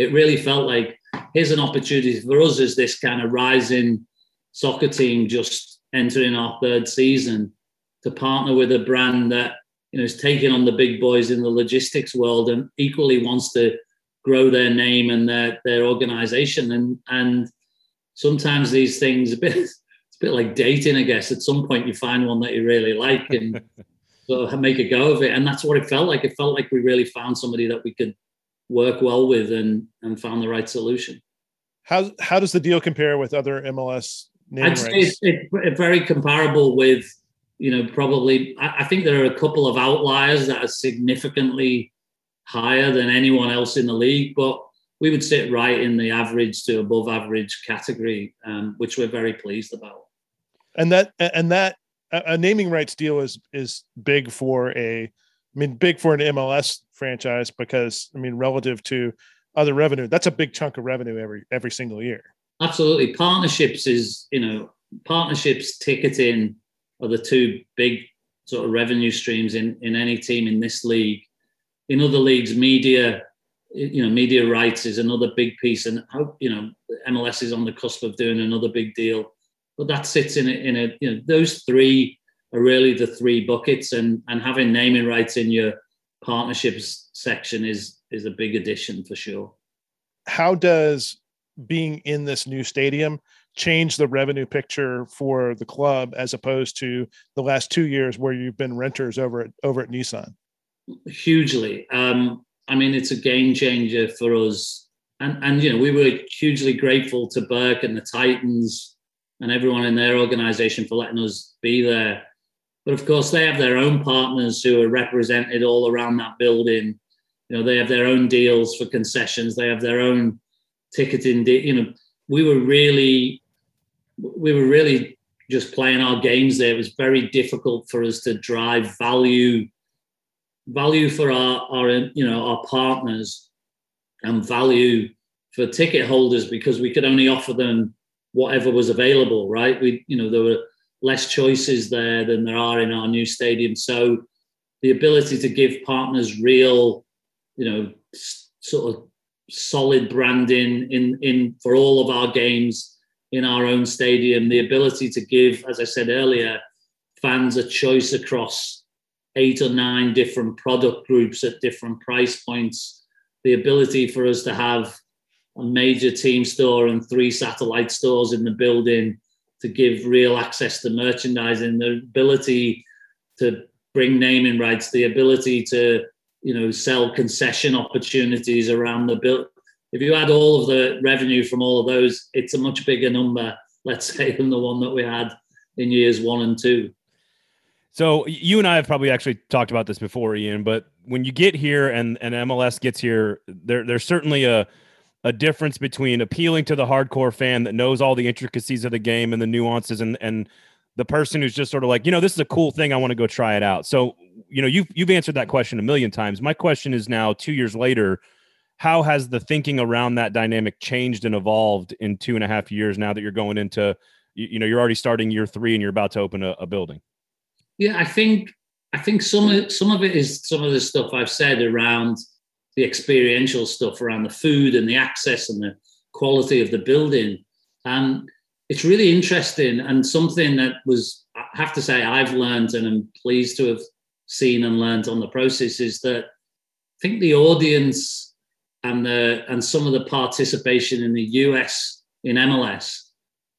it really felt like here's an opportunity for us as this kind of rising soccer team just entering our third season to partner with a brand that you know is taking on the big boys in the logistics world and equally wants to grow their name and their their organization. And and sometimes these things [laughs] a bit it's a bit like dating i guess. At some point you find one that you really like and [laughs] sort of make a go of it. And that's what it felt like. It felt like we really found somebody that we could work well with and and found the right solution. How how does the deal compare with other MLS I'd say it's, it's, very comparable with you know probably I, I, think there are a couple of outliers that are significantly higher than anyone else in the league, but we would sit right in the average to above average category, um, which we're very pleased about. And that and that a naming rights deal is is big for a I mean, big for an MLS franchise because I mean, relative to other revenue, that's a big chunk of revenue every every single year. Absolutely, partnerships is you know partnerships, ticketing are the two big sort of revenue streams in in any team in this league. In other leagues, media, you know, media rights is another big piece, and how you know MLS is on the cusp of doing another big deal. But that sits in a, in a you know those three are really the three buckets, and and having naming rights in your partnerships section is is a big addition for sure. How does being in this new stadium change the revenue picture for the club as opposed to the last two years where you've been renters over at over at Nissan? Hugely. Um, I mean, it's a game changer for us. And, and you know, we were hugely grateful to Burke and the Titans and everyone in their organization for letting us be there. But of course, they have their own partners who are represented all around that building. You know, they have their own deals for concessions. They have their own ticketing. De- you know, we were really, we were really just playing our games there. It was very difficult for us to drive value value for our, our you know our partners and value for ticket holders because we could only offer them whatever was available right we you know there were less choices there than there are in our new stadium. So the ability to give partners real you know sort of solid branding in in for all of our games in our own stadium the ability to give as i said earlier fans a choice across eight or nine different product groups at different price points, the ability for us to have a major team store and three satellite stores in the building to give real access to merchandising, the ability to bring naming rights, the ability to you know sell concession opportunities around the build. If you add all of the revenue from all of those, it's a much bigger number, let's say, than the one that we had in years one and two. So you and I have probably actually talked about this before, Ian. But when you get here and and MLS gets here, there there's certainly a a difference between appealing to the hardcore fan that knows all the intricacies of the game and the nuances, and and the person who's just sort of like, you know, this is a cool thing. I want to go try it out. So you know, you've you've answered that question a million times. My question is now, two years later, how has the thinking around that dynamic changed and evolved in two and a half years now that you're going into, you, you know, you're already starting year three and you're about to open a, a building. Yeah, I think I think some of some of it is some of the stuff I've said around the experiential stuff around the food and the access and the quality of the building. And it's really interesting and something that was I have to say I've learned and I'm pleased to have seen and learned on the process is that I think the audience and the and some of the participation in the US in MLS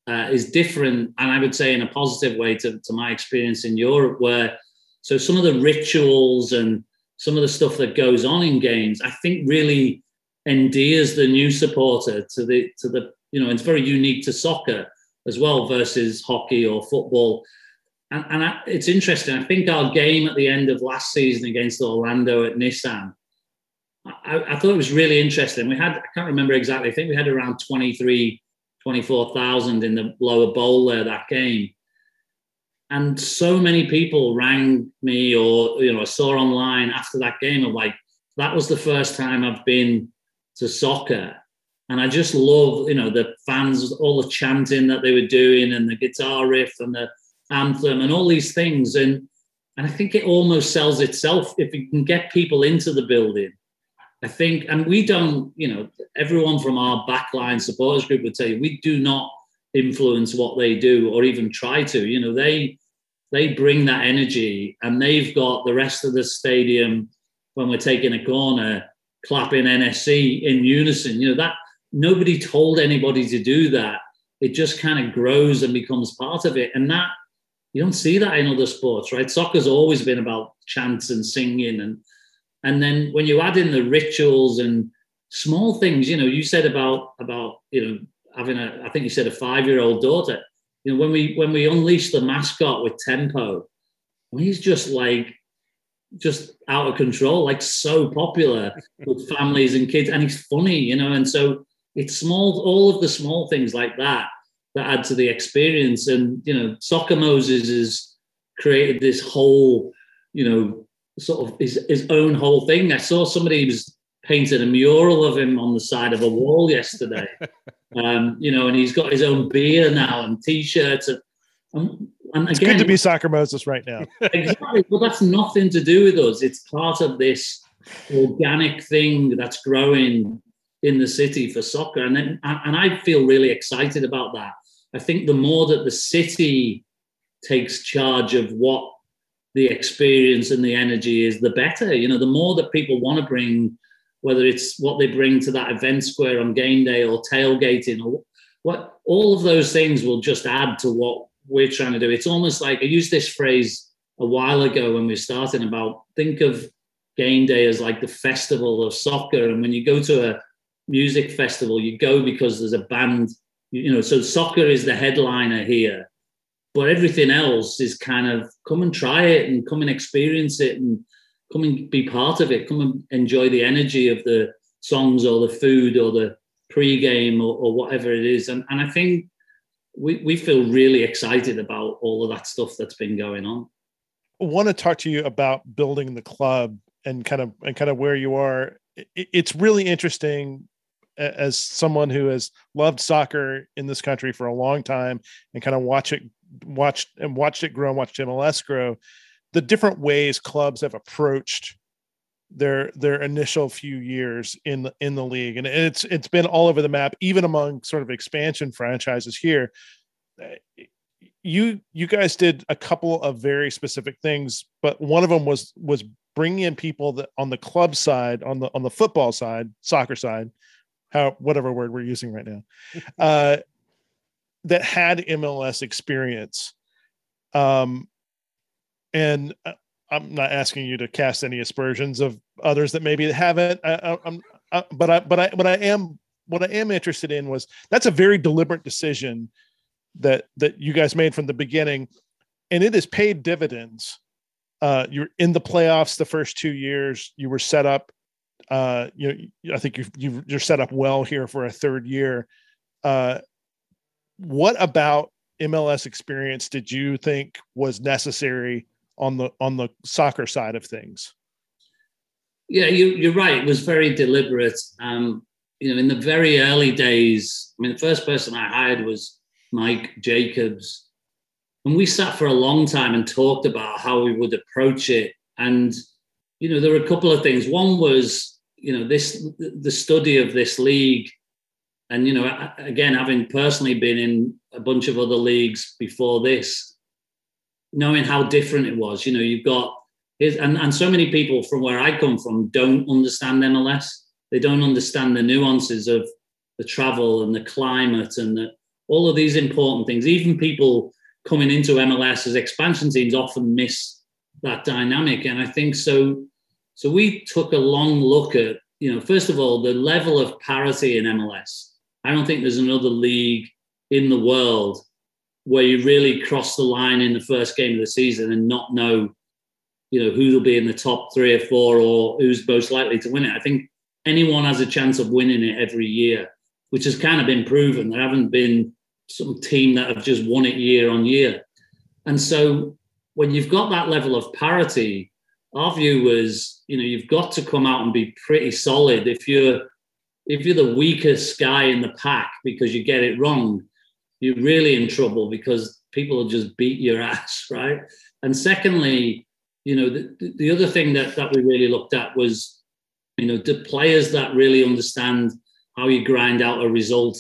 uh, is different, and I would say in a positive way to, to my experience in Europe, where so some of the rituals and some of the stuff that goes on in games, I think really endears the new supporter to the to the you know it's very unique to soccer as well versus hockey or football. And, and I, it's interesting. I think our game at the end of last season against Orlando at Nissan, I, I thought it was really interesting. We had I can't remember exactly. I think we had around twenty three 24,000 in the lower bowl there that game. And so many people rang me or, you know, I saw online after that game of like, that was the first time I've been to soccer. And I just love, you know, the fans, all the chanting that they were doing and the guitar riff and the anthem and all these things. And and I think it almost sells itself if you can get people into the building I think, and we don't, you know, everyone from our backline supporters group would tell you we do not influence what they do or even try to. You know, they they bring that energy and they've got the rest of the stadium when we're taking a corner clapping NSC in unison. You know, that nobody told anybody to do that. It just kind of grows and becomes part of it. And that you don't see that in other sports, right? Soccer's always been about chants and singing and and then when you add in the rituals and small things, you know, you said about about you know having a, I think you said a five year old daughter. You know, when we when we unleash the mascot with tempo, he's just like just out of control, like so popular [laughs] with families and kids, and he's funny, you know, and so it's small, all of the small things like that that add to the experience. And you know, Soccer Moses has created this whole, you know, sort of his, his own whole thing. I saw somebody was painted a mural of him on the side of a wall yesterday. [laughs] um, you know, and he's got his own beer now and t-shirts. And, and, and it's good to be soccer Moses right now. [laughs] exactly. Well, that's nothing to do with us. It's part of this organic thing that's growing in the city for soccer. And then, and I feel really excited about that. I think the more that the city takes charge of what the experience and the energy is, the better. You know, the more that people want to bring, whether it's what they bring to that event square on game day or tailgating or what, all of those things will just add to what we're trying to do. It's almost like I used this phrase a while ago when we were starting about think of game day as like the festival of soccer. And when you go to a music festival, you go because there's a band, you know, so soccer is the headliner here but everything else is kind of come and try it and come and experience it and come and be part of it. Come and enjoy the energy of the songs or the food or the pre-game or, or whatever it is. And, and I think we, we feel really excited about all of that stuff that's been going on. I want to talk to you about building the club and kind of and kind of where you are. It's really interesting as someone who has loved soccer in this country for a long time and kind of watch it watched and watched it grow and watched MLS grow, the different ways clubs have approached their their initial few years in the in the league. And it's it's been all over the map even among sort of expansion franchises here. You you guys did a couple of very specific things but one of them was was bringing in people that on the club side on the on the football side soccer side how whatever word we're using right now [laughs] uh that had mls experience. Um and uh, I'm not asking you to cast any aspersions of others that maybe haven't. I, am but I, but I, what I am, what I am interested in was that's a very deliberate decision that that you guys made from the beginning, and it has paid dividends. Uh, you're in the playoffs the first two years. You were set up. Uh, you know, I think you you you're set up well here for a third year. Uh, what about MLS experience did you think was necessary on the on the soccer side of things. Yeah, you, you're right. It was very deliberate. Um, you know, in the very early days, I mean, the first person I hired was Mike Jacobs, and we sat for a long time and talked about how we would approach it. And you know, there were a couple of things. One was, you know, this the study of this league, and you know, again, having personally been in a bunch of other leagues before this, knowing how different it was. You know, you've got and, and so many people from where I come from don't understand MLS. They don't understand the nuances of the travel and the climate and the, all of these important things. Even people coming into MLS as expansion teams often miss that dynamic. And I think so. So we took a long look at, you know, first of all, the level of parity in MLS. I don't think there's another league in the world where you really cross the line in the first game of the season and not know, you know, who will be in the top three or four or who's most likely to win it. I think anyone has a chance of winning it every year, which has kind of been proven. There haven't been some team that have just won it year on year. And so when you've got that level of parity, our view was, you know, you've got to come out and be pretty solid. If you're if you're the weakest guy in the pack because you get it wrong, you're really in trouble because people will just beat your ass, [laughs] right? And secondly, you know, the, the other thing that, that we really looked at was, you know, the players that really understand how you grind out a result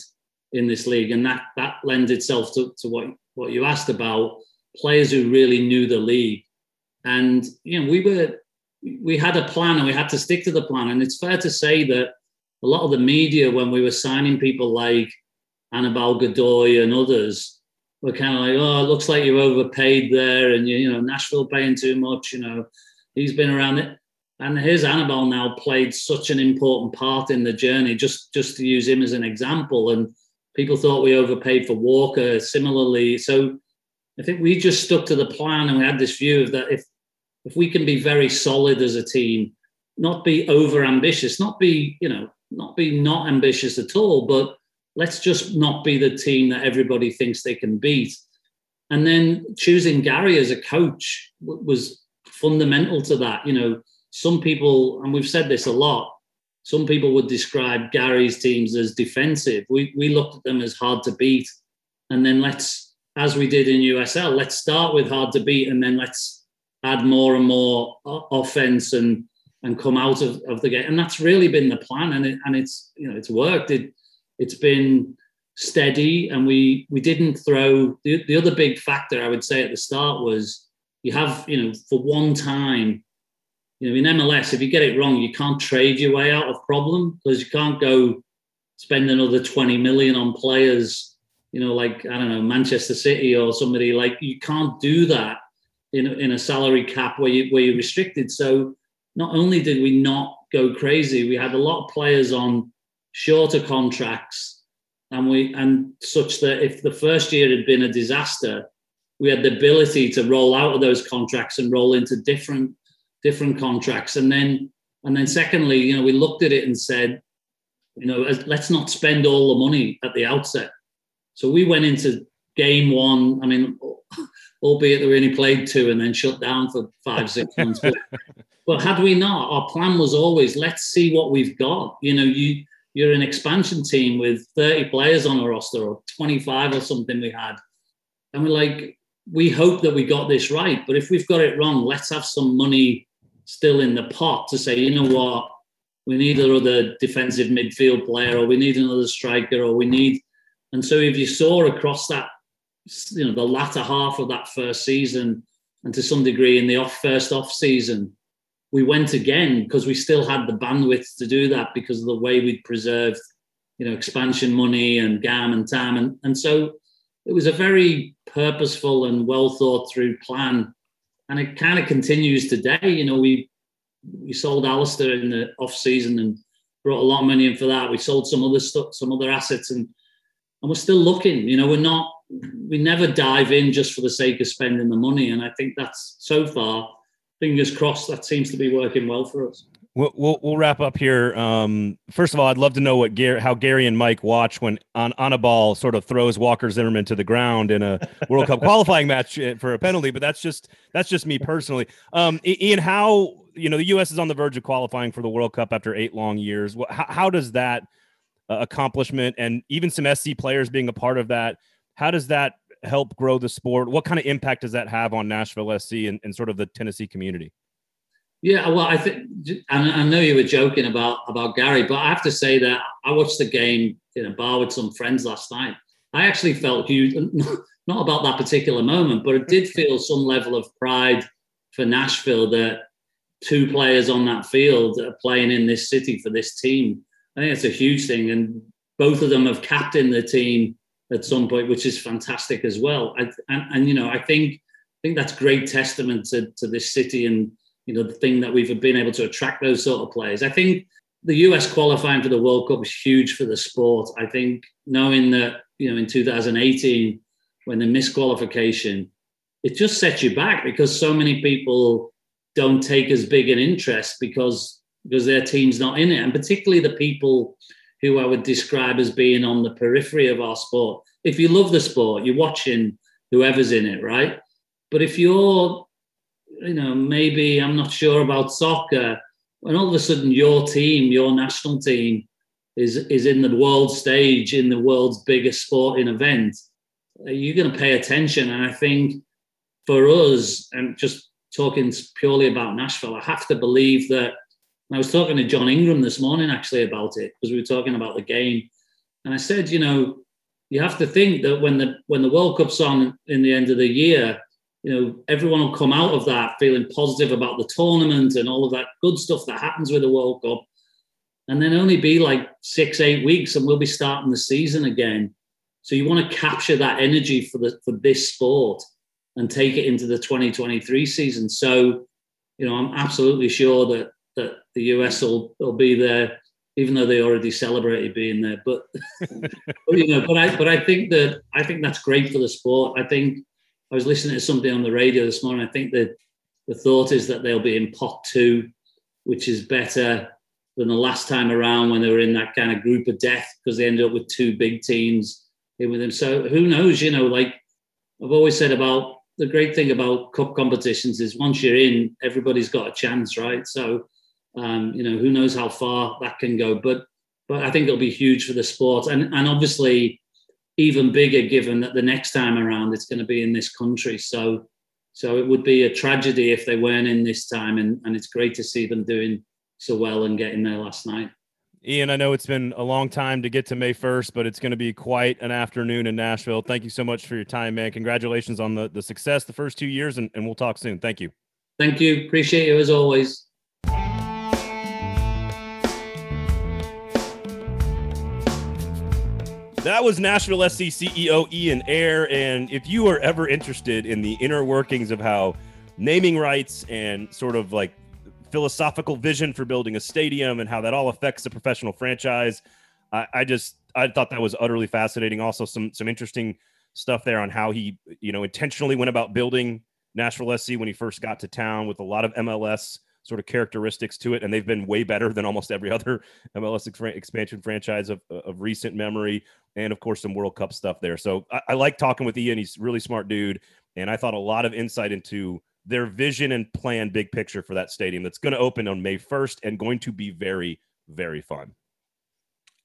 in this league. And that that lends itself to, to what, what you asked about players who really knew the league. And, you know, we were we had a plan and we had to stick to the plan. And it's fair to say that a lot of the media, when we were signing people like Anibal Godoy and others were kind of like, oh, it looks like you're overpaid there, and you, you know Nashville paying too much. You know, he's been around it, and here's Anibal now played such an important part in the journey. Just just to use him as an example, and people thought we overpaid for Walker similarly. So I think we just stuck to the plan, and we had this view of that if if we can be very solid as a team, not be over ambitious, not be you know not be not ambitious at all, but let's just not be the team that everybody thinks they can beat. And then choosing Gary as a coach was fundamental to that. You know, some people, and we've said this a lot, some people would describe Gary's teams as defensive. We, we looked at them as hard to beat. And then let's, as we did in USL, let's start with hard to beat and then let's add more and more offense and and come out of, of the game. And that's really been the plan. And it, and it's, you know, it's worked. It, it's been steady, and we we didn't throw. The, the other big factor I would say at the start was you have you know for one time you know, in MLS, if you get it wrong, you can't trade your way out of problem because you can't go spend another 20 million on players, you know, like, I don't know, Manchester City or somebody like, you can't do that in, in a salary cap where, you, where you're restricted. So not only did we not go crazy, we had a lot of players on shorter contracts, and we and such that if the first year had been a disaster, we had the ability to roll out of those contracts and roll into different different contracts. And then and then secondly, you know, we looked at it and said, you know, let's not spend all the money at the outset. So we went into game one. I mean, albeit that we only played two and then shut down for five, six months. [laughs] But, but had we not, our plan was always let's see what we've got. You know, you you're an expansion team with 30 players on a roster or 25 or something we had. And we're like, we hope that we got this right. But if we've got it wrong, let's have some money still in the pot to say, you know what, we need another defensive midfield player, or we need another striker, or we need. And so if you saw across that, you know, the latter half of that first season, and to some degree in the off first off season, we went again because we still had the bandwidth to do that because of the way we'd preserved, you know, expansion money and GAM and TAM. And, and so it was a very purposeful and well thought through plan. And it kind of continues today. You know, we we sold Alistair in the off season and brought a lot of money in for that. We sold some other stuff, some other assets, and and we're still looking. You know, we're not we never dive in just for the sake of spending the money. And I think that's so far fingers crossed that seems to be working well for us. We'll, we'll, we'll wrap up here. Um, first of all, I'd love to know what Gary, how Gary and Mike watch when on, Anibal sort of throws Walker Zimmerman to the ground in a World Cup [laughs] qualifying match eh, for a penalty. But that's just that's just me personally. Um, Ian, how you know the U.S. is on the verge of qualifying for the World Cup after eight long years. How, how does that uh, accomplishment and even some SC players being a part of that? How does that help grow the sport? What kind of impact does that have on Nashville SC and, and sort of the Tennessee community? Yeah, well, I think, I know you were joking about about Gary, but I have to say that I watched the game in a bar with some friends last night. I actually felt huge, [laughs] not about that particular moment, but it did feel some level of pride for Nashville that two players on that field are playing in this city for this team. I think it's a huge thing, and both of them have captained the team at some point, which is fantastic as well. I, and, and, you know, I think I think that's great testament to, to this city and you know the thing that we've been able to attract those sort of players. I think the US qualifying for the World Cup was huge for the sport. I think knowing that you know in 2018 when the misqualification, it just sets you back because so many people don't take as big an interest because because their team's not in it, and particularly the people who I would describe as being on the periphery of our sport. If you love the sport, you're watching whoever's in it, right? But if you're, you know, maybe I'm not sure about soccer, and all of a sudden your team, your national team, is is in the world stage in the world's biggest sporting event, are you're going to pay attention. And I think for us, and just talking purely about Nashville, I have to believe that I was talking to John Ingram this morning actually about it because we were talking about the game, and I said, you know, you have to think that when the when the World Cup's on in the end of the year, you know, everyone will come out of that feeling positive about the tournament and all of that good stuff that happens with the World Cup, and then only be like six eight weeks, and we'll be starting the season again. So you want to capture that energy for the for this sport and take it into the 2023 season. So, you know, I'm absolutely sure that that the US will, will be there, even though they already celebrated being there. [laughs] But, you know, but I but I think that I think that's great for the sport. I think I was listening to something on the radio this morning. I think that the thought is that they'll be in pot two, which is better than the last time around when they were in that kind of group of death because they ended up with two big teams in with them. So who knows? You know, like I've always said about the great thing about cup competitions is once you're in, everybody's got a chance, right? So um, you know, who knows how far that can go, but but I think it'll be huge for the sport, and and obviously even bigger given that the next time around it's going to be in this country. So so it would be a tragedy if they weren't in this time, and and it's great to see them doing so well and getting there last night. Ian, I know it's been a long time to get to May 1st, but it's going to be quite an afternoon in Nashville. Thank you so much for your time, man. Congratulations on the, the success the first two years, and, and we'll talk soon. Thank you. Thank you. Appreciate you as always. That was Nashville SC CEO Ian Ayre. And if you are ever interested in the inner workings of how naming rights and sort of like philosophical vision for building a stadium and how that all affects a professional franchise, I, I just I thought that was utterly fascinating. Also, some some interesting stuff there on how he you know intentionally went about building Nashville SC when he first got to town with a lot of MLS sort of characteristics to it, and they've been way better than almost every [laughs] other MLS expansion franchise of, of recent memory, and of course some World Cup stuff there. So I, I like talking with Ian; he's really smart dude, and I thought a lot of insight into their vision and plan, big picture for that stadium that's going to open on May 1st and going to be very, very fun.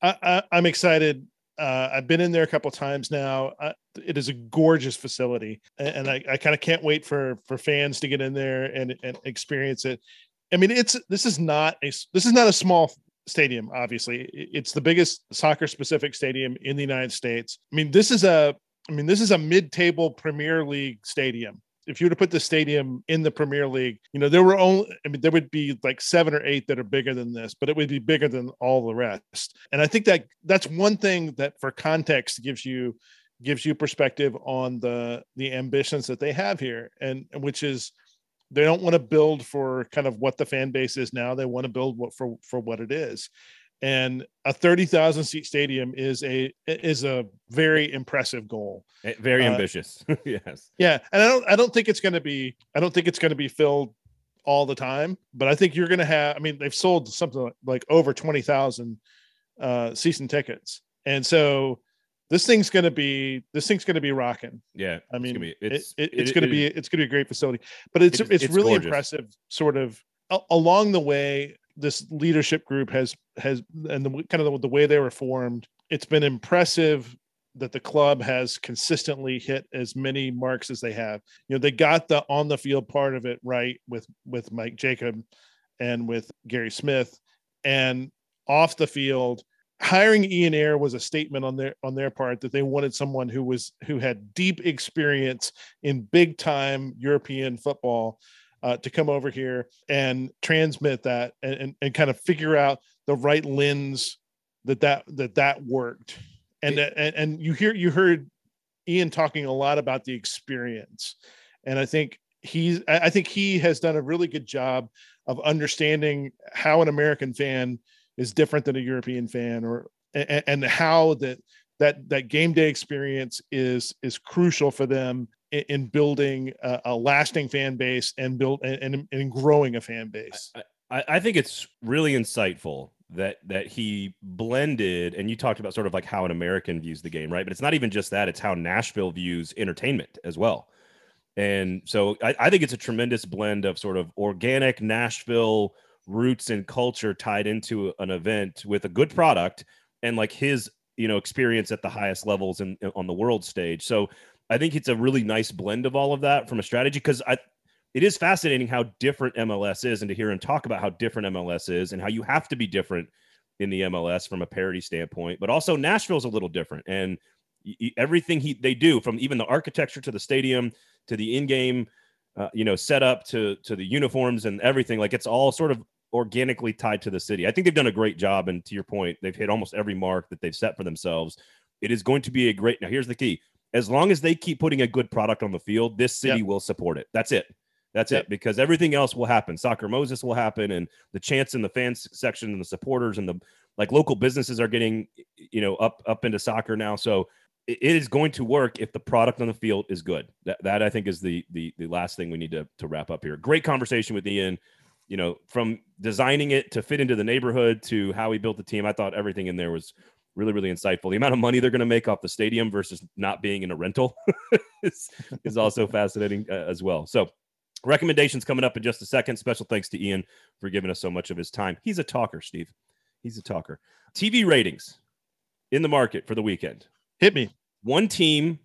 I, am excited. Uh, I've been in there a couple times now. Uh, it is a gorgeous facility, and, and I, I kind of can't wait for for fans to get in there and, and experience it. I mean, it's this is not a this is not a small stadium. Obviously, it's the biggest soccer specific stadium in the United States. I mean, this is a I mean, this is a mid table Premier League stadium if you were to put the stadium in the Premier League, you know, there were only, I mean, there would be like seven or eight that are bigger than this, but it would be bigger than all the rest. And I think that that's one thing that for context gives you gives you perspective on the the ambitions that they have here and which is they don't want to build for kind of what the fan base is now they want to build what for for what it is and a 30,000 seat stadium is a is a very impressive goal. Eh, very uh, ambitious. [laughs] yes. Yeah, and I don't I don't think it's going to be I don't think it's going to be filled all the time, but I think you're going to have I mean they've sold something like over 20,000 uh season tickets. And so this thing's going to be this thing's going to be rocking. Yeah. I mean it's it's, it, it's going to be it's going to be a great facility, but it's it's, it's really gorgeous. impressive sort of along the way this leadership group has has and the kind of the, the way they were formed it's been impressive that the club has consistently hit as many marks as they have you know they got the on the field part of it right with with mike jacob and with gary smith and off the field hiring ian Ayre was a statement on their on their part that they wanted someone who was who had deep experience in big time european football uh, to come over here and transmit that and, and, and kind of figure out the right lens that that that that worked. And and, and you hear you heard ian talking a lot about the experience. And i think he's i think he has done a really good job of understanding how an american fan is different than a european fan or and, and how that that that game day experience is is crucial for them in, building a, a, lasting fan base and build and, and, growing a fan base. I, I think it's really insightful that that he blended and you talked about sort of like how an American views the game, right? But it's not even just that, it's how Nashville views entertainment as well. And so I, I think it's a tremendous blend of sort of organic Nashville roots and culture tied into an event with a good product and like his you know experience at the highest levels and on the world stage. So I think it's a really nice blend of all of that from a strategy because I it is fascinating how different MLS is and to hear him talk about how different MLS is and how you have to be different in the MLS from a parity standpoint, but also Nashville's a little different and everything he they do from even the architecture to the stadium to the in-game uh, you know setup to to the uniforms and everything like it's all sort of organically tied to the city. I think they've done a great job and to your point, they've hit almost every mark that they've set for themselves. It is going to be a great Now here's the key as long as they keep putting a good product on the field, this city yep. will support it. That's it. That's yep. it. Because everything else will happen. Soccer Moses will happen, and the chants in the fans section and the supporters and the like local businesses are getting you know up up into soccer now. So it is going to work if the product on the field is good. That that I think is the the the last thing we need to to wrap up here. Great conversation with Ian. You know, from designing it to fit into the neighborhood to how he built the team, I thought everything in there was really really insightful. The amount of money they're going to make off the stadium versus not being in a rental [laughs] is, is also [laughs] fascinating uh, as well. So recommendations coming up in just a second. Special thanks to ian for giving us so much of his time. He's a talker steve. He's a talker. Tv ratings in the market for the weekend. Hit me. One team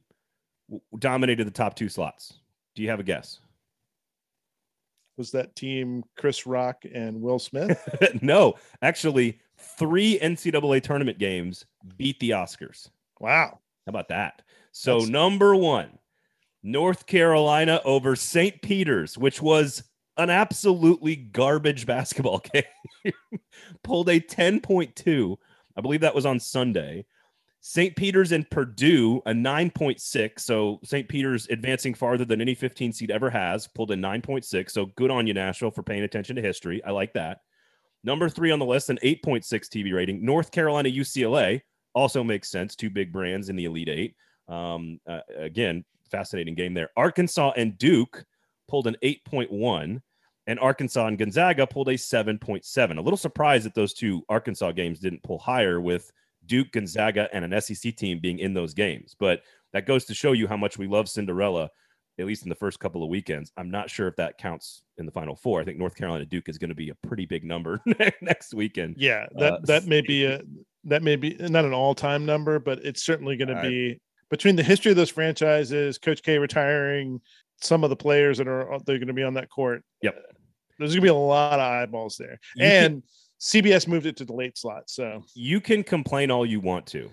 dominated the top two slots. Do you have a guess was that team chris rock and will smith [laughs] no actually three NCAA tournament games beat the Oscars. Wow. How about that? So, That's... number one, North Carolina over St. Peter's, which was an absolutely garbage [laughs] basketball game, [laughs] pulled a 10.2. I believe that was on Sunday. St. Peter's and Purdue, a 9.6. So St. Peter's advancing farther than any 15 seed ever has, pulled a 9.6. So good on you, Nashville, for paying attention to history. I like that. Number three on the list, an 8.6 TV rating. North Carolina, UCLA also makes sense. Two big brands in the Elite Eight. Um, uh, again, fascinating game there. Arkansas and Duke pulled an 8.1, and Arkansas and Gonzaga pulled a 7.7. A little surprised that those two Arkansas games didn't pull higher with Duke, Gonzaga, and an SEC team being in those games. But that goes to show you how much we love Cinderella at least in the first couple of weekends. I'm not sure if that counts in the final four. I think North Carolina Duke is going to be a pretty big number [laughs] next weekend. Yeah, that Uh, that may be a that may be not an all time number, but it's certainly going to be between the history of those franchises, Coach K retiring, some of the players that are they're going to be on that court. Yep. there's going to be a lot of eyeballs there, You can- and CBS moved it to the late slot. So you can complain all you want to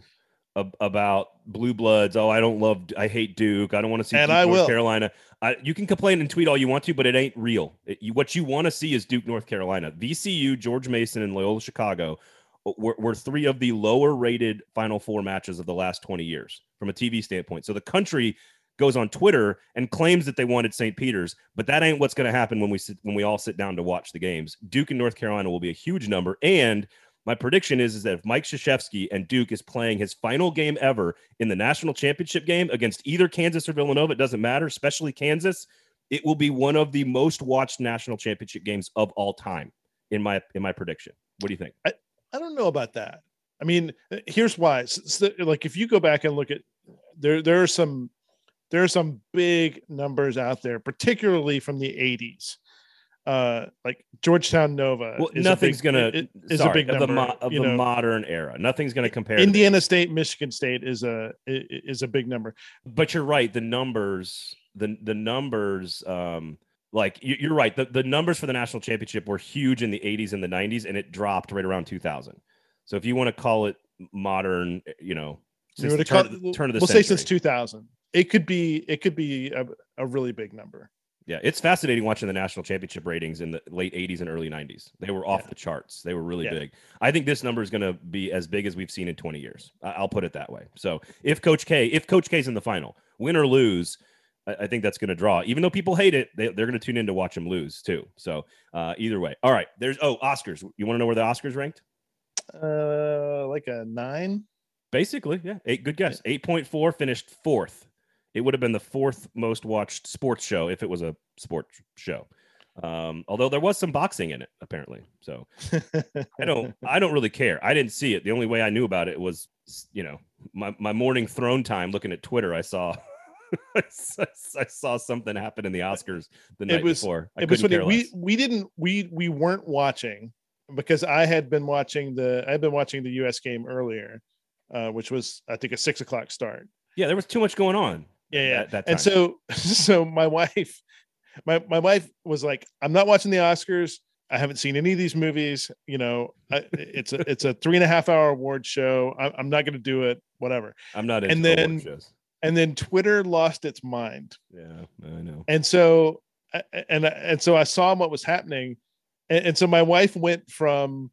ab- about blue bloods. Oh, I don't love, I hate Duke. I don't want to see And Duke, I North will. Carolina. I, you can complain and tweet all you want to, but it ain't real. It- you, what you want to see is Duke, North Carolina. VCU, George Mason, and Loyola Chicago uh, were, were three of the lower rated Final Four matches of the last 20 years from a TV standpoint. So the country goes on Twitter and claims that they wanted St. Peter's, but that ain't what's going to happen when we sit, when we all sit down to watch the games. Duke and North Carolina will be a huge number, and my prediction is, is that if Mike Krzyzewski and Duke is playing his final game ever in the national championship game against either Kansas or Villanova, it doesn't matter, especially Kansas, it will be one of the most watched national championship games of all time in my in my prediction. What do you think? I I don't know about that. I mean, here's why. S- s- like if you go back and look at there, there are some there are some big numbers out there, particularly from the 80s. Uh, like Georgetown Nova. Well, nothing's gonna it- is a big of number. the mo- of the know. modern era. Nothing's going to compare. to Indiana State, Michigan State is a is a big number. but you're right the numbers the the numbers um like you- you're right the, the numbers for the national championship were huge in the 80s and the 90s and it dropped right around 2000 so if you want to call it modern you know since turn, of the- turn of the we'll century say since 2000. It could be it could be a, a really big number. yeah it's fascinating watching the national championship ratings in the late 80s and early 90s they were off Yeah. the charts they were really Yeah. big i think this number is going to be as big as we've seen in 20 years i'll put it that way so if coach k if coach k's in the final win or lose I, think that's going to draw. Even though people hate it, they, they're going to tune in to watch him lose too. So uh, either way, all right. There's oh Oscars. You want to know where the Oscars ranked? Uh, like a nine. Basically, yeah. Eight. Good guess. Eight point four finished fourth. It would have been the fourth most watched sports show if it was a sports show. Um, although there was some boxing in it apparently. So I don't [laughs] I don't really care. I didn't see it. The only way I knew about it was you know my, my morning throne time looking at Twitter. I saw [laughs] I saw- something happen in the Oscars the night was- before. I it was funny. We we didn't we we weren't watching because I had been watching the I had been watching the U.S. game earlier, uh, which was I think a six o'clock start. Yeah, there was too much going on. Yeah, yeah. At that and so [laughs] so my wife, my my wife was like, I'm not watching the Oscars. I haven't seen any of these movies. You know, I, it's a [laughs] it's a three and a half hour award show. I, I'm not going to do it. Whatever. I'm not into and then-. And then Twitter lost its mind. Yeah, I know. and so and and so I saw what was happening, and, and so my wife went from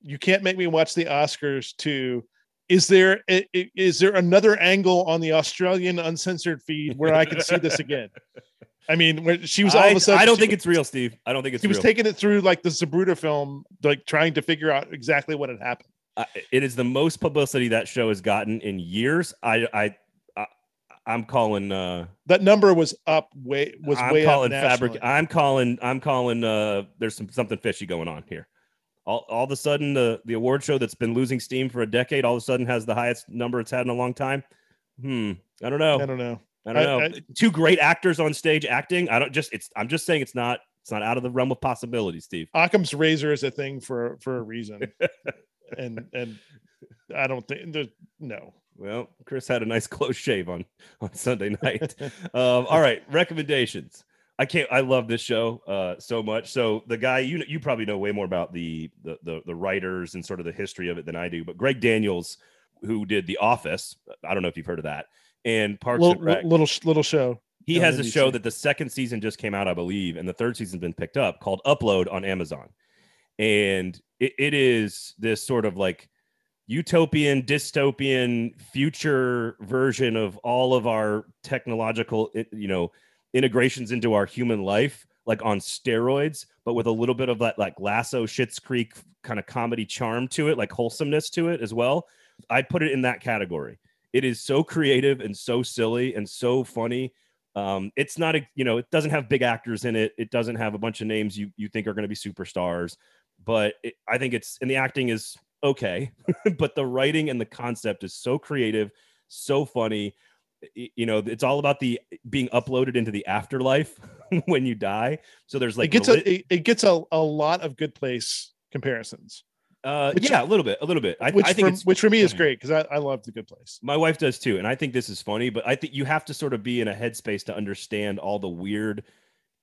"you can't make me watch the Oscars" to "is there is there another angle on the Australian uncensored feed where I can see this again?" I mean, where she was all I, of a sudden I don't think was- it's real, Steve. I don't think it's She was taking it through like the Zapruder film, like trying to figure out exactly what had happened. I- it is the most publicity that show has gotten in years. I, I, I I'm calling. uh That number was up way was I'm way calling up fabric. I'm calling. I'm calling. uh There's some something fishy going on here. All, all of a sudden, the the award show that's been losing steam for a decade, all of a sudden has the highest number it's had in a long time. Hmm. I don't know. I don't know. I don't I- know. I- Two great actors on stage acting. I don't just. It's. I'm just saying it's not. It's not out of the realm of possibility, Steve. Occam's razor is a thing for for a reason, [laughs] and and I don't think there's no. Well, Chris had a nice close shave on on Sunday night. um, all right, recommendations. I can't. I love this show uh, so much. So the guy you you probably know way more about the, the the the writers and sort of the history of it than I do. But Greg Daniels, who did The Office, I don't know if you've heard of that, and Parks little, and Rec. little little show. He has a show that the second season just came out, I believe, and the third season's been picked up called Upload on Amazon. And it, it is this sort of like utopian, dystopian future version of all of our technological, you know, integrations into our human life, like on steroids, but with a little bit of that like lasso Schitt's Creek kind of comedy charm to it, like wholesomeness to it as well. I put it in that category. It is so creative and so silly and so funny. Um, it's not a you know it doesn't have big actors in it. It doesn't have a bunch of names you you think are going to be superstars, but it, I think it's and the acting is okay, [laughs] but the writing and the concept is so creative, so funny. You know it's all about the being uploaded into the afterlife [laughs] when you die. So there's like it gets a it, it, gets a, a lot of good place comparisons. Uh which, yeah a little bit a little bit. I, which, I think for, which for me is great because I, I love the good place. My wife does too and i think this is funny but i think you have to sort of be in a headspace to understand all the weird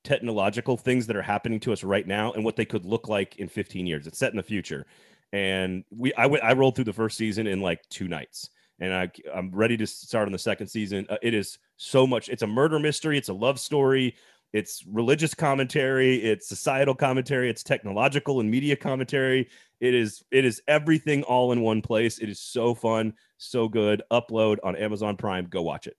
technological things that are happening to us right now and what they could look like in 15 years. It's set in the future. And we i went i rolled through the first season in like two nights and I, I'm ready to start on the second season. Uh, it is so much. It's a murder mystery. It's a love story. It's religious commentary. It's societal commentary. It's technological and media commentary. It is it is everything all in one place. It is so fun, so good. Upload on Amazon Prime. Go watch it.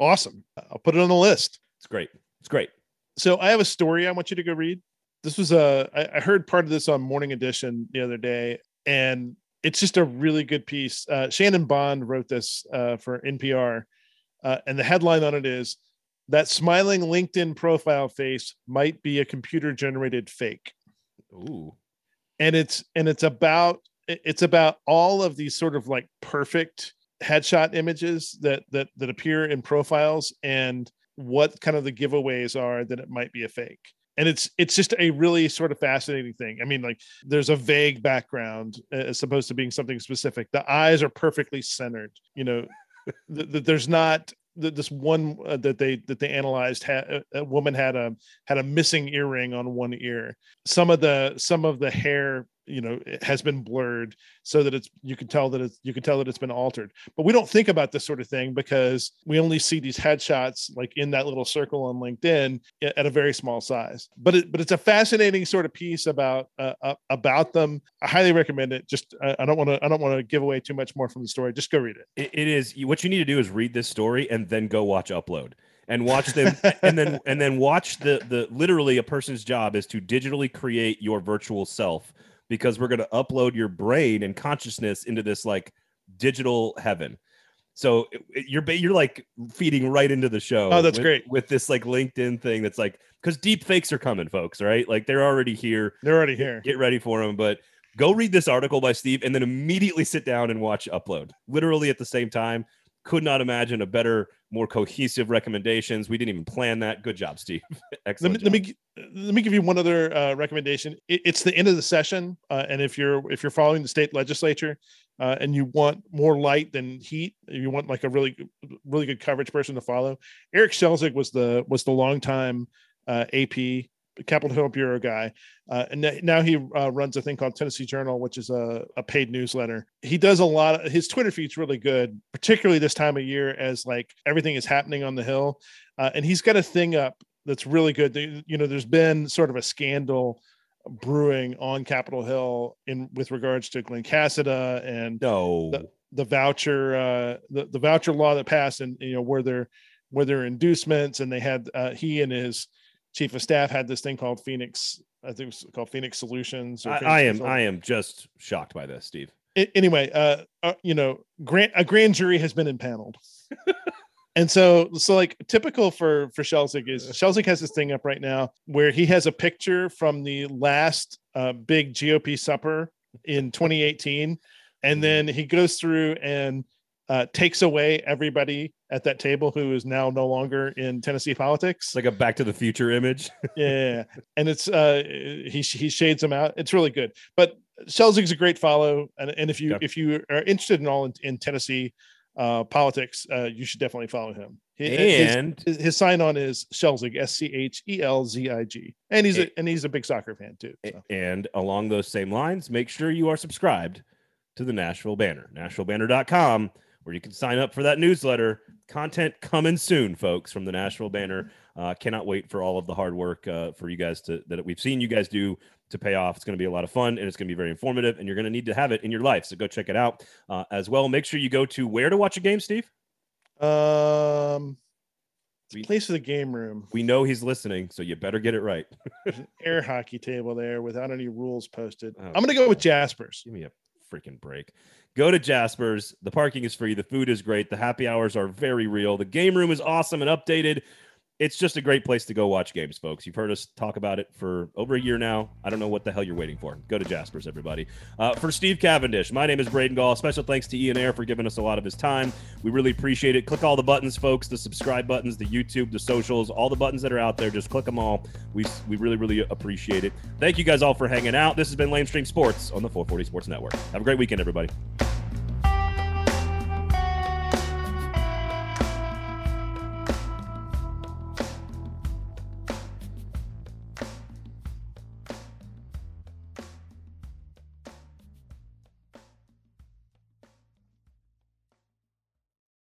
Awesome. I'll put it on the list. It's great. It's great. So I have a story I want you to go read. This was a I heard part of this on Morning Edition the other day, and it's just a really good piece. Uh, Shannon Bond wrote this uh, for NPR, uh, and the headline on it is that smiling LinkedIn profile face might be a computer generated fake. Ooh, and it's and it's about it's about all of these sort of like perfect headshot images that that that appear in profiles and what kind of the giveaways are that it might be a fake and it's it's just a really sort of fascinating thing. I mean like there's a vague background as opposed to being something specific. The eyes are perfectly centered you know. [laughs] Th- th- there's not this one uh, that they that they analyzed had a woman had a had a missing earring on one ear. Some of the some of the hair you know it has been blurred so that it's you can tell that it's you can tell that it's been altered. But we don't think about this sort of thing because we only see these headshots like in that little circle on linkedin at a very small size. But it but it's a fascinating sort of piece about uh, uh about them. I highly recommend it. Just i, I don't want to i don't want to give away too much more from the story. Just go read it. it it is what you need to do is read this story and then go watch upload and watch them [laughs] and then and then watch the the literally a person's job is to digitally create your virtual self because we're going to upload your brain and consciousness into this like digital heaven. So you're you're like feeding right into the show. Oh, that's with, great. With this like LinkedIn thing that's like because deep fakes are coming, folks. Right? Like they're already here. They're already here. Get ready for them. But go read this article by Steve and then immediately sit down and watch Upload. Literally at the same time. Could not imagine a better, more cohesive recommendations. We didn't even plan that. Good job, Steve. [laughs] Excellent. Let me, let me, let me give you one other uh, recommendation. It, it's the end of the session, uh, and if you're if you're following the state legislature uh, and you want more light than heat, you want like a really really good coverage person to follow. Eric Schelzig was the was the longtime uh, AP Capitol Hill Bureau guy, uh, and now he uh, runs a thing called Tennessee Journal, which is a, a paid newsletter. He does a lot. Of, his Twitter feed's really good, particularly this time of year as like everything is happening on the Hill, uh, and he's got a thing up that's really good. You know, there's been sort of a scandal brewing on Capitol Hill in with regards to Glen Casada and no. the, the voucher uh, the, the voucher law that passed, and you know where there where there inducements, and they had uh, he and his chief of staff had this thing called Phoenix. I think it was called Phoenix Solutions. I, I, am I am just shocked by this, Steve. It, anyway, uh, uh, you know, grant a grand jury has been impaneled. [laughs] and so so like typical for for Schelzig is Schelzig has this thing up right now where he has a picture from the last uh, big GOP supper in [laughs] 2018 and mm-hmm. then he goes through and uh, takes away everybody at that table who is now no longer in Tennessee politics. It's like a Back to the Future image. [laughs] yeah, and it's uh, he he shades them out. It's really good. But Schelzig's a great follow, and, and if you yeah. if you are interested in all in, in Tennessee uh, politics, uh, you should definitely follow him. And his, his, sign on is Schelzig, S C H E L Z I G, and he's a, and he's a big soccer fan too. So. And along those same lines, make sure you are subscribed to the Nashville Banner, NashvilleBanner.com where you can sign up for that newsletter. Content coming soon, folks, from the Nashville Banner. Uh, cannot wait for all of the hard work uh, for you guys to that we've seen you guys do to pay off. It's going to be a lot of fun and it's going to be very informative, and you're going to need to have it in your life. So go check it out uh, as well. Make sure you go to where to watch a game, Steve. Um, we, place for the game room. We know he's listening, so you better get it right. There's an air hockey table there without any rules posted. [laughs] Oh, I'm going to go with Jaspers. Give me a freaking break. Go to Jasper's. The parking is free. The food is great. The happy hours are very real. The game room is awesome and updated. It's just a great place to go watch games, folks. You've heard us talk about it for over a year now. I don't know what the hell you're waiting for. Go to Jaspers, everybody. Uh, for Steve Cavendish, my name is Braden Gall. Special thanks to Ian Ayre for giving us a lot of his time. We really appreciate it. Click all the buttons, folks. The subscribe buttons, the YouTube, the socials, all the buttons that are out there. Just click them all. We we really really appreciate it. Thank you guys all for hanging out. This has been Lamestream Sports on the 440 Sports Network. Have a great weekend, everybody.